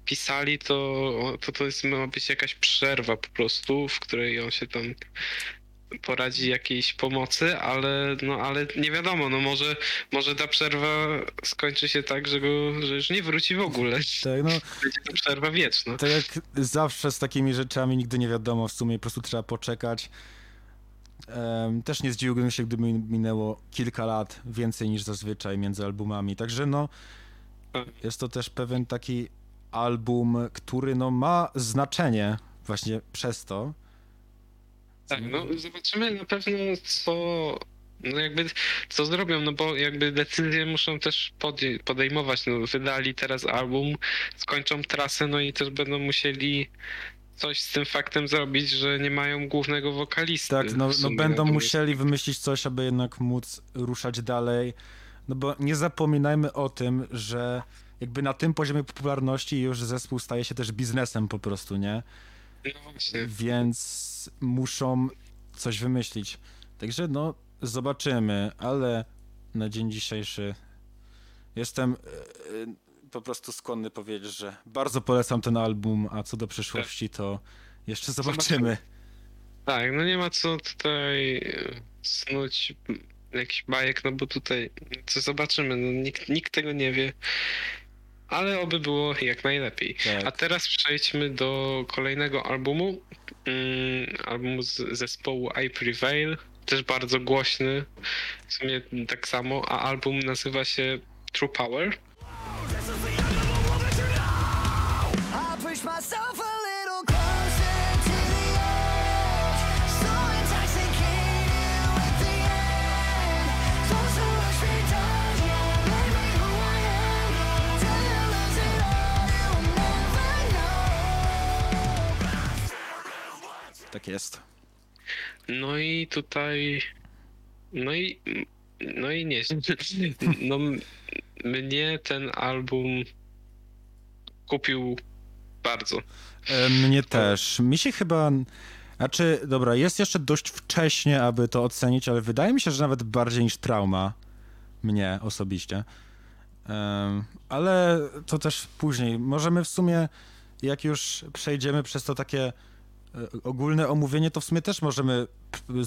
pisali, to to, to jest, ma być jakaś przerwa po prostu, w której on się tam poradzi jakiejś pomocy, ale no ale nie wiadomo, no może, może ta przerwa skończy się tak, że go, że już nie wróci w ogóle. Tak, no, Będzie to przerwa wieczna. Tak jak zawsze z takimi rzeczami nigdy nie wiadomo, w sumie po prostu trzeba poczekać. Em, też nie zdziwiłbym się, gdyby minęło kilka lat więcej niż zazwyczaj między albumami. Także no, Tak. jest to też pewien taki album, który no ma znaczenie właśnie przez to. Tak, no zobaczymy na pewno co, no jakby co zrobią, no bo jakby decyzje muszą też podejmować, no wydali teraz album, skończą trasę, no i też będą musieli coś z tym faktem zrobić, że nie mają głównego wokalisty. Tak, no, no sumie. będą musieli wymyślić coś, aby jednak móc ruszać dalej. No bo nie zapominajmy o tym, że jakby na tym poziomie popularności już zespół staje się też biznesem po prostu, nie? No właśnie. Więc muszą coś wymyślić. Także no, zobaczymy, ale na dzień dzisiejszy jestem e, e, po prostu skłonny powiedzieć, że bardzo polecam ten album, a co do przyszłości, to jeszcze zobaczymy. Tak, no nie ma co tutaj e, snuć jakiś bajek, no bo tutaj co zobaczymy, no nikt, nikt tego nie wie. Ale oby było jak najlepiej. Tak. A teraz przejdźmy do kolejnego albumu. Mm, albumu z zespołu I Prevail. Też bardzo głośny. W sumie tak samo. A album nazywa się True Power. Tak jest. No i tutaj. No i. No i nie. No mnie ten album kupił bardzo. E, Mnie też. Mi się chyba. Znaczy, dobra, jest jeszcze dość wcześnie, aby to ocenić, ale wydaje mi się, że nawet bardziej niż trauma. Mnie osobiście. Ale to też później. Możemy w sumie, jak już przejdziemy przez to takie ogólne omówienie, to w sumie też możemy,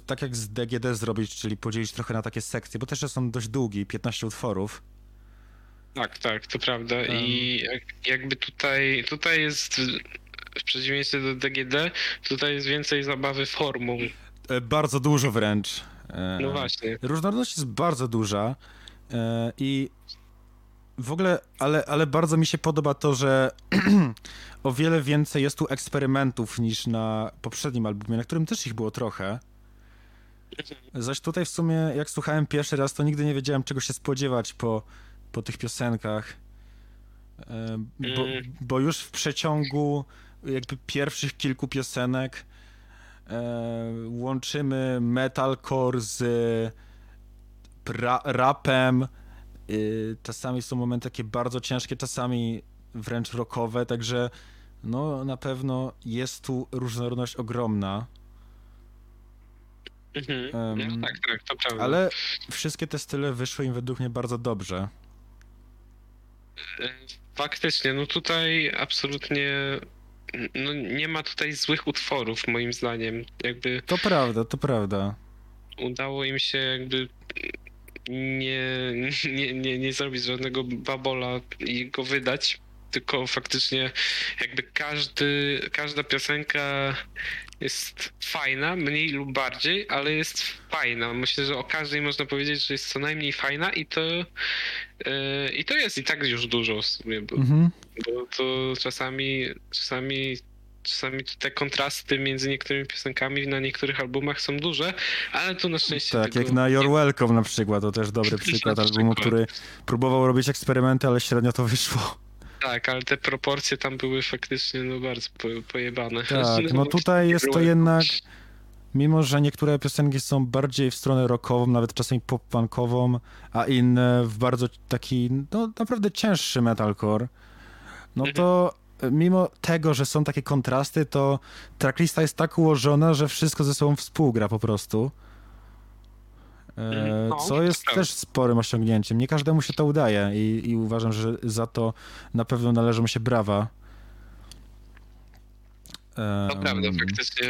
tak jak z DGD zrobić, czyli podzielić trochę na takie sekcje, bo też są dość długi, 15 utworów. Tak, tak, to prawda. I jak, jakby tutaj, tutaj jest, w przeciwieństwie do DGD, tutaj jest więcej zabawy formą. E, Bardzo dużo wręcz. E, No właśnie. Różnorodność jest bardzo duża e, i w ogóle, ale, ale bardzo mi się podoba to, że o wiele więcej jest tu eksperymentów niż na poprzednim albumie, na którym też ich było trochę. Zaś tutaj w sumie, jak słuchałem pierwszy raz, to nigdy nie wiedziałem, czego się spodziewać po, po tych piosenkach. E, Bo, Mm. bo już w przeciągu jakby pierwszych kilku piosenek e, łączymy metalcore z pra, rapem. Y, czasami są momenty takie bardzo ciężkie, czasami wręcz rockowe, także no na pewno jest tu różnorodność ogromna. Mhm. No tak, tak, to prawda. Ale wszystkie te style wyszły im według mnie bardzo dobrze. E, Faktycznie, no tutaj absolutnie no nie ma tutaj złych utworów moim zdaniem. Jakby To prawda, to prawda. udało im się jakby nie, nie, nie, nie zrobić żadnego babola i go wydać, tylko faktycznie jakby każdy, każda piosenka jest fajna, mniej lub bardziej, ale jest fajna. Myślę, że o każdej można powiedzieć, że jest co najmniej fajna i to yy, i to jest i tak już dużo w sumie, bo, Mhm. bo to czasami, czasami Czasami te kontrasty między niektórymi piosenkami na niektórych albumach są duże, ale tu na szczęście Tak, jak na Your Welcome na przykład, to też dobry przykład albumu, który próbował robić eksperymenty, ale średnio to wyszło. Tak, ale te proporcje tam były faktycznie no bardzo po, pojebane. Tak, no tutaj jest to jednak, mimo że niektóre piosenki są bardziej w stronę rockową, nawet czasami pop-punkową, a inne w bardzo taki, no naprawdę cięższy metalcore, no to mimo tego, że są takie kontrasty, to tracklista jest tak ułożona, że wszystko ze sobą współgra po prostu. E, Mhm. No, co jest prawda. też sporym osiągnięciem. Nie każdemu się to udaje i, i uważam, że za to na pewno należą się brawa. Prawda, Em, faktycznie.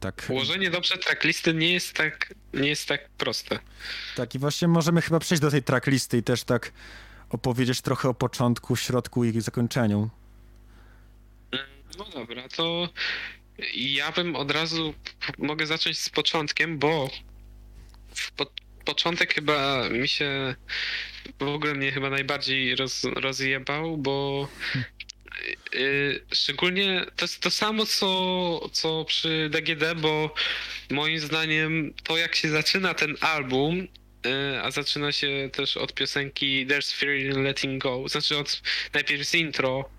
Tak, Ułożenie dobrze tracklisty nie jest tak, nie jest tak proste. tak, i właśnie możemy chyba przejść do tej tracklisty i też tak opowiedzieć trochę o początku, środku i zakończeniu. No dobra, to ja bym od razu mogę zacząć z początkiem, bo po, początek chyba mi się w ogóle mnie chyba najbardziej roz, rozjebał, bo y, szczególnie to jest to samo co, co przy DGD, bo moim zdaniem to jak się zaczyna ten album, y, a zaczyna się też od piosenki There's Fear in Letting Go, znaczy od najpierw z intro,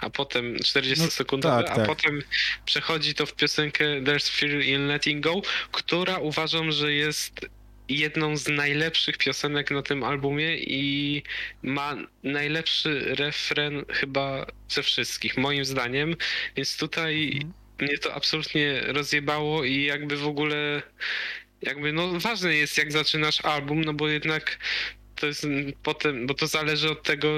a potem 40 No, tak, a tak. potem przechodzi to w piosenkę There's Fear in Letting Go, która uważam, że jest jedną z najlepszych piosenek na tym albumie i ma najlepszy refren chyba ze wszystkich, moim zdaniem. Więc tutaj Mhm. mnie to absolutnie rozjebało i jakby w ogóle jakby no ważne jest jak zaczynasz album, no bo jednak to jest potem, bo to zależy od tego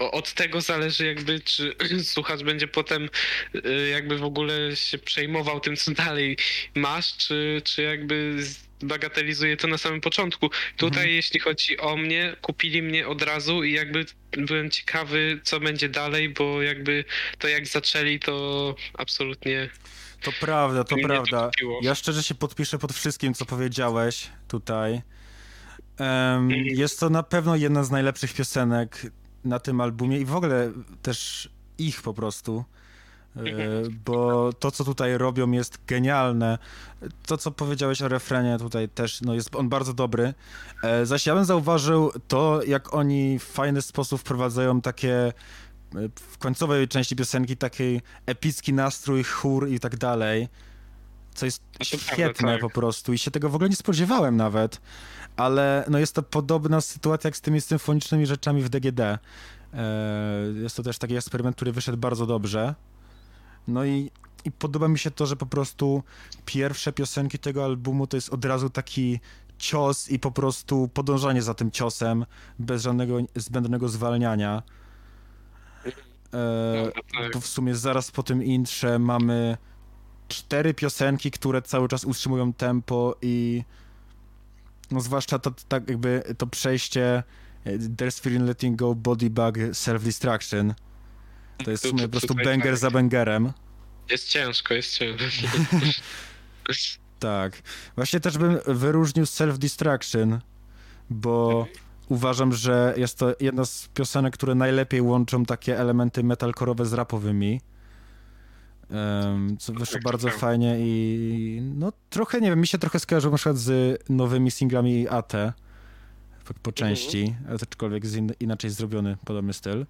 od tego zależy jakby czy słuchacz będzie potem y, jakby w ogóle się przejmował tym co dalej masz, czy, czy jakby bagatelizuje to na samym początku. Tutaj Mhm. jeśli chodzi o mnie, kupili mnie od razu i jakby byłem ciekawy co będzie dalej, bo jakby to jak zaczęli to absolutnie To prawda, to to prawda. kupiło. Ja szczerze się podpiszę pod wszystkim, co powiedziałeś tutaj. Em, jest to na pewno jedna z najlepszych piosenek na tym albumie i w ogóle też ich po prostu. E, Bo to, co tutaj robią, jest genialne. To, co powiedziałeś o refrenie, tutaj też no jest on bardzo dobry. E, Zaś ja bym zauważył to, jak oni w fajny sposób wprowadzają takie e, w końcowej części piosenki taki epicki nastrój, chór i tak dalej. Co jest to prawda, świetne tak. po prostu i się tego w ogóle nie spodziewałem nawet. Ale no jest to podobna sytuacja jak z tymi symfonicznymi rzeczami w DGD. E, Jest to też taki eksperyment, który wyszedł bardzo dobrze. No i, i podoba mi się to, że po prostu pierwsze piosenki tego albumu to jest od razu taki cios i po prostu podążanie za tym ciosem bez żadnego zbędnego zwalniania. E, No, tak. bo w sumie zaraz po tym intrze mamy cztery piosenki, które cały czas utrzymują tempo i no zwłaszcza to tak jakby to przejście e, There's Fear in Letting Go, Body Bug, Self-Destruction. To jest w sumie po prostu banger tak. za bangerem. Jest ciężko, jest ciężko. Tak. Właśnie też bym wyróżnił Self-Destruction, bo uważam, że jest to jedna z piosenek, które najlepiej łączą takie elementy metalkorowe z rapowymi. Co wyszło bardzo fajnie i no trochę, nie wiem, mi się trochę skojarzyło na przykład z nowymi singlami AT po, po części, aczkolwiek z in, inaczej zrobiony podobny styl.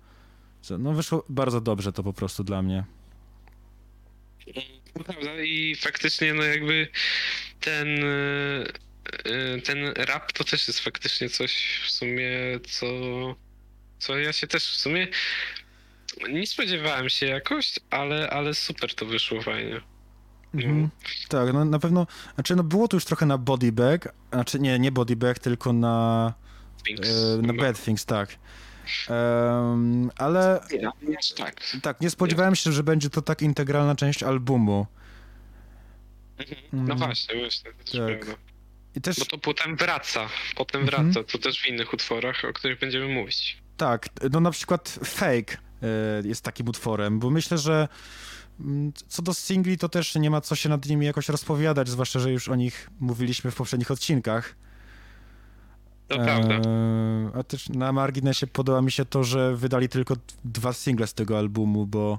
Co, No wyszło bardzo dobrze to po prostu dla mnie. Prawda i faktycznie no jakby ten e, e, ten rap to też jest faktycznie coś w sumie co co ja się też w sumie nie spodziewałem się jakoś, ale, ale super to wyszło fajnie. Mhm. Tak, no na pewno, znaczy no było to już trochę na Body Bag, znaczy nie, nie Body Bag, tylko na, Things. e, na Chyba. Bad Things, tak. Em, ale Nie, tak. tak, nie spodziewałem się, że będzie to tak integralna część albumu. No Mm. właśnie, właśnie, Tak. I też Bo to potem wraca, potem Mhm. wraca, to też w innych utworach, o których będziemy mówić. Tak, no na przykład Fake jest takim utworem, bo myślę, że mm, co do singli, to też nie ma co się nad nimi jakoś rozpowiadać, zwłaszcza, że już o nich mówiliśmy w poprzednich odcinkach. To prawda. E, a też na marginesie podoba mi się to, że wydali tylko dwa single z tego albumu, bo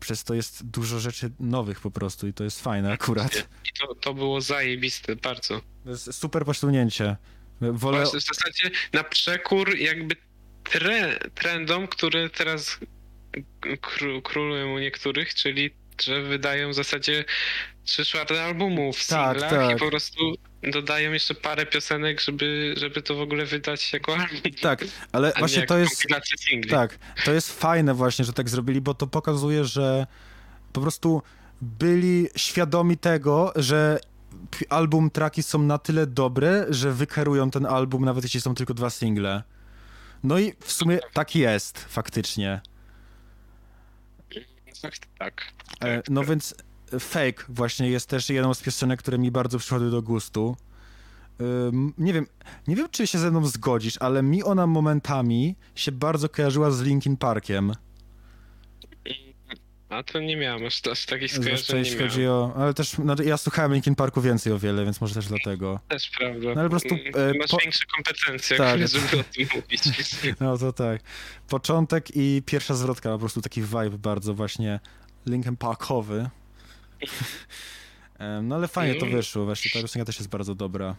przez to jest dużo rzeczy nowych po prostu i to jest fajne akurat. I to, to było zajebiste bardzo. Super posunięcie. Wolę... Właśnie w zasadzie na przekór jakby tre, trendom, które teraz kró- królują u niektórych, czyli że wydają w zasadzie trzy czwarte albumu w Tak, singlach tak. i po prostu dodają jeszcze parę piosenek, żeby, żeby to w ogóle wydać jako album. Tak, ale właśnie to jest... singli. Tak, to jest fajne właśnie, że tak zrobili, bo to pokazuje, że po prostu byli świadomi tego, że album traki są na tyle dobre, że wykarują ten album, nawet jeśli są tylko dwa single. No i w sumie tak jest, faktycznie. Tak, tak. E, No więc Fake właśnie jest też jedną z piosenek, które mi bardzo przychodły do gustu. Nie wiem, nie wiem, czy się ze mną zgodzisz, ale mi ona momentami się bardzo kojarzyła z Linkin Parkiem. A to nie miałem aż, aż takich Zwłaszcza skojarzeń nie jeśli miałem. chodzi o. Ale też no, ja słuchałem Linkin Parku więcej o wiele, więc może też dlatego. Też prawda. No ale po prostu, Mm, e, Masz po- większe kompetencje, Tak. żeby o tym mówić. No to tak. Początek i pierwsza zwrotka, po prostu taki vibe bardzo właśnie Linkin Parkowy. Em, No ale fajnie to Mm. wyszło, właśnie ta piosenka też jest bardzo dobra.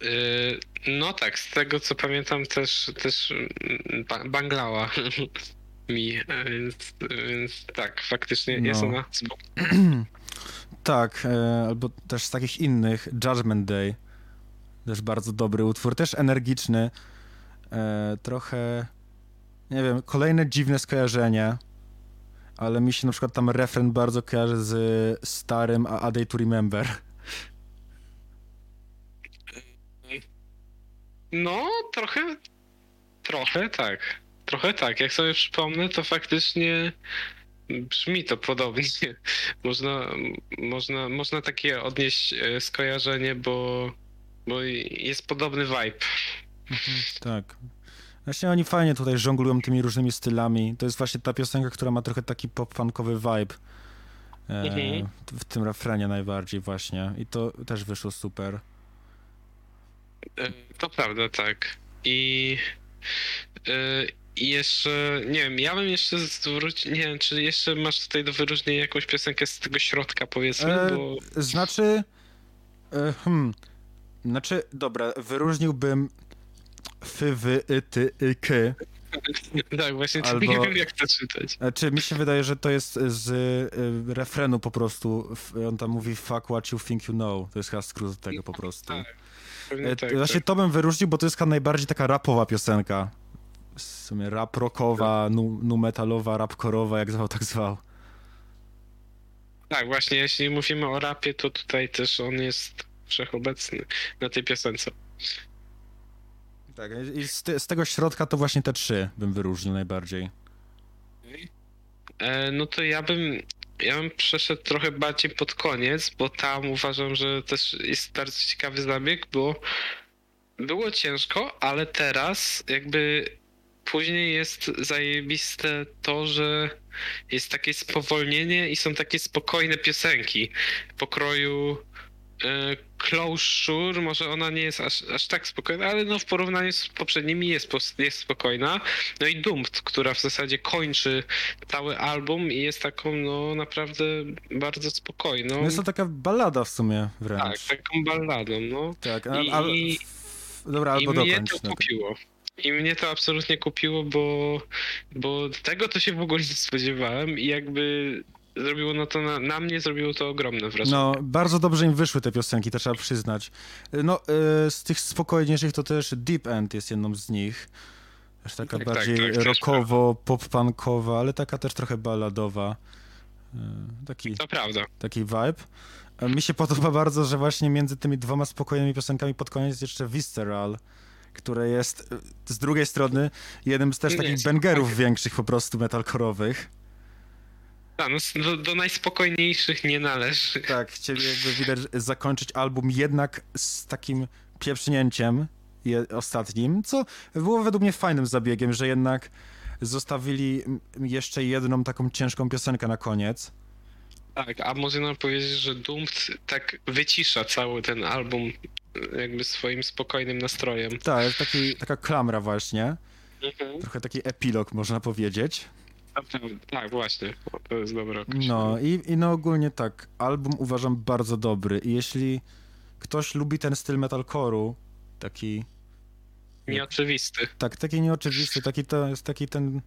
Yy, No tak, z tego co pamiętam też, też mm, ba- banglała mi, więc, więc tak, faktycznie jest No. ona spoko. Tak, e, albo też z takich innych, Judgment Day. Też bardzo dobry utwór, też energiczny. E, trochę, nie wiem, kolejne dziwne skojarzenie, ale mi się na przykład tam refren bardzo kojarzy z starym A, A Day to Remember. No, trochę, trochę tak, trochę tak. Jak sobie przypomnę, to faktycznie brzmi to podobnie. Można, można, można takie odnieść e, skojarzenie, bo, bo jest podobny vibe. Tak. Właśnie oni fajnie tutaj żonglują tymi różnymi stylami. To jest właśnie ta piosenka, która ma trochę taki pop-funkowy vibe. E, Mhm. w tym refrenie najbardziej właśnie. I to też wyszło super. E, To prawda, tak. I, e, i jeszcze, nie wiem, ja bym jeszcze zwrócił, nie wiem, czy jeszcze masz tutaj do wyróżnienia jakąś piosenkę z tego środka, powiedzmy, E, bo Znaczy, e, hmm, znaczy, dobra, wyróżniłbym f, wy, y, ty, y, k. tak, właśnie albo- nie wiem, jak to czytać. Znaczy, mi się wydaje, że to jest z y, refrenu po prostu. On tam mówi fuck what you think you know. To jest chyba skrót tego po prostu. Tak, E, tak, Właśnie tak. to bym wyróżnił, bo to jest chyba najbardziej taka rapowa piosenka. W sumie rap rockowa, nu, nu metalowa, rapkorowa, jak zwał, tak zwał. tak, właśnie, jeśli mówimy o rapie, to tutaj też on jest wszechobecny na tej piosence. Tak, i z, te, z tego środka to właśnie te trzy bym wyróżnił najbardziej. E, no to ja bym, ja bym przeszedł trochę bardziej pod koniec, bo tam uważam, że też jest bardzo ciekawy zabieg, bo było ciężko, ale teraz jakby później jest zajebiste to, że jest takie spowolnienie i są takie spokojne piosenki pokroju e, Closure, może ona nie jest aż, aż tak spokojna, ale no w porównaniu z poprzednimi jest, jest spokojna. No i Doomed, która w zasadzie kończy cały album i jest taką no naprawdę bardzo spokojną. No jest to taka ballada w sumie tak, wręcz. taką balladą, no. Tak, a, I- dobra, I albo mnie dokończ. to no. kupiło. I mnie to absolutnie kupiło, bo, bo tego to się w ogóle nie spodziewałem i jakby zrobiło no to na, na mnie zrobiło to ogromne wrażenie. No, bardzo dobrze im wyszły te piosenki, to trzeba przyznać. No, y, z tych spokojniejszych to też Deep End jest jedną z nich. Też taka Tak, tak, bardziej tak, też rockowo, pop-punkowa, ale taka też trochę balladowa. E, Taki, To prawda. taki vibe. Mi się podoba bardzo, że właśnie między tymi dwoma spokojnymi piosenkami pod koniec jest jeszcze Visceral, które jest e, z drugiej strony jednym z też takich bangerów większych po prostu metalkorowych. A, no, s- do, do najspokojniejszych nie należy. Tak, chcieli jakby widać zakończyć album jednak z takim pieprznięciem je, ostatnim, co było według mnie fajnym zabiegiem, że jednak zostawili jeszcze jedną taką ciężką piosenkę na koniec. Tak, a można powiedzieć, że Doomed tak wycisza cały ten album jakby swoim spokojnym nastrojem. Tak, jest taki, taka klamra właśnie, Mhm. trochę taki epilog można powiedzieć. Tak, właśnie. To jest dobre No i, i no ogólnie tak, album uważam bardzo dobry i jeśli ktoś lubi ten styl metalcore'u, taki, Nieoczywisty. tak, taki nieoczywisty, taki to jest taki ten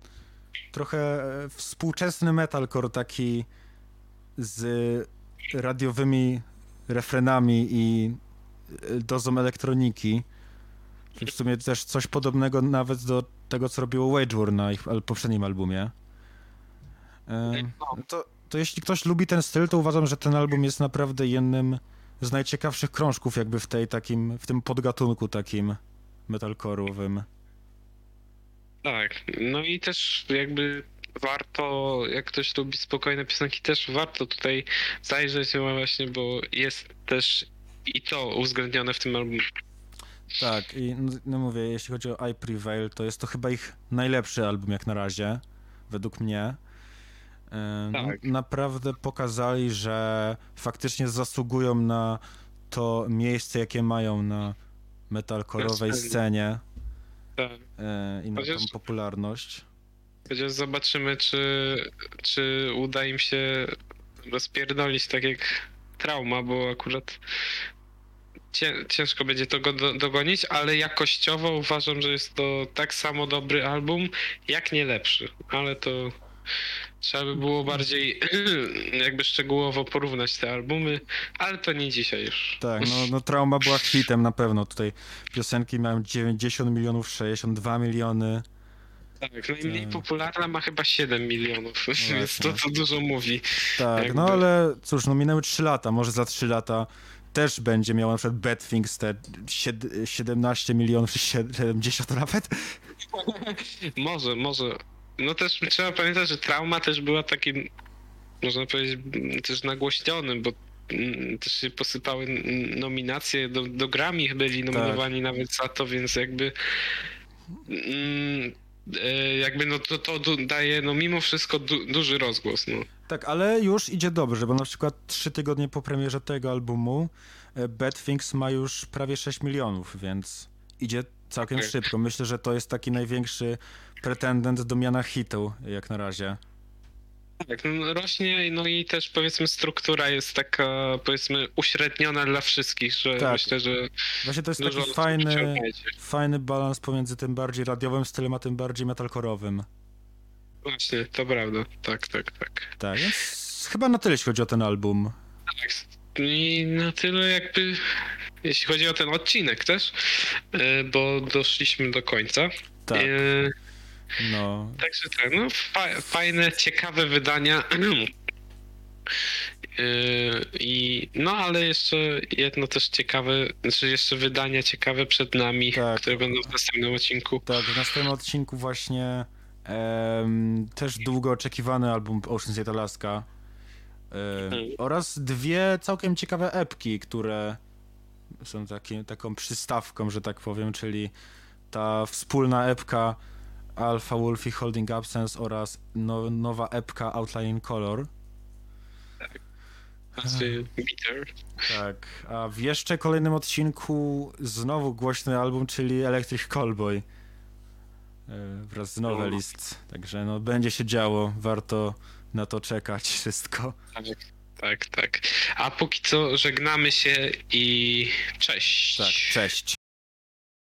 trochę e, współczesny metalcore, taki z radiowymi refrenami i e, dozą elektroniki. W sumie też coś podobnego nawet do tego, co robiło Wage War na ich poprzednim albumie. To, to jeśli ktoś lubi ten styl, to uważam, że ten album jest naprawdę jednym z najciekawszych krążków jakby w tej takim, w tym podgatunku takim metalcore'owym. Tak, no i też jakby warto, jak ktoś lubi spokojne piosenki, też warto tutaj zajrzeć właśnie, bo jest też i to uwzględnione w tym albumie. Tak, i no, mówię, jeśli chodzi o I Prevail, to jest to chyba ich najlepszy album jak na razie, według mnie. Tak. Naprawdę pokazali, że faktycznie zasługują na to miejsce, jakie mają na metalcore'owej scenie. Tak. e, i na tą Chociaż- popularność. Chociaż zobaczymy, czy, czy uda im się rozpierdolić tak jak trauma, bo akurat cię, ciężko będzie to go do, dogonić, ale jakościowo uważam, że jest to tak samo dobry album, jak nie lepszy. Ale to trzeba by było bardziej jakby szczegółowo porównać te albumy, ale to nie dzisiaj już. Tak, no, no Trauma była hitem na pewno. Tutaj piosenki miałem 90 milionów, 62 miliony. Tak, najmniej Tak. popularna ma chyba 7 milionów, więc to, to dużo mówi. Tak, Jakby- no ale cóż, no minęły 3 lata, może za 3 lata też będzie miał na przykład Bad Things te sied- 17 milionów, czy 70 nawet. Może, może. No też trzeba pamiętać, że trauma też była takim, można powiedzieć, też nagłośnionym, bo mm, też się posypały nominacje do, do Grammy, byli nominowani nawet za to, więc jakby mm, jakby no to, to daje no mimo wszystko du, duży rozgłos, no. Tak, ale już idzie dobrze, bo na przykład 3 tygodnie po premierze tego albumu e, Bad Things ma już prawie 6 milionów, więc idzie całkiem Tak. szybko. Myślę, że to jest taki największy pretendent do miana hitu jak na razie. Tak, rośnie, no i też powiedzmy struktura jest taka powiedzmy uśredniona dla wszystkich, że Tak. myślę, że Właśnie to jest taki fajny, fajny balans pomiędzy tym bardziej radiowym stylem, a tym bardziej metalcore'owym. Właśnie, to prawda. Tak, tak, tak. Tak, więc chyba na tyle, jeśli chodzi o ten album. Tak. I na tyle jakby, jeśli chodzi o ten odcinek też, e, bo doszliśmy do końca. Tak, E, no. Także tak, no fa- fajne, ciekawe wydania. E, I no ale jeszcze jedno też ciekawe, znaczy jeszcze wydania ciekawe przed nami, Tak. które będą w następnym odcinku. Tak, w następnym odcinku właśnie em, też długo oczekiwany album Ocean's Gate Alaska e, Mhm. oraz dwie całkiem ciekawe epki, które są takie, taką przystawką, że tak powiem, czyli ta wspólna epka Alpha Wolfie Holding Absence oraz no, nowa epka Outline Color. Bitter. Tak, a w jeszcze kolejnym odcinku znowu głośny album, czyli Electric Callboy e, wraz z Novelist. Także no będzie się działo, warto na to czekać wszystko. Tak, tak, tak. A póki co żegnamy się i cześć. Tak, cześć.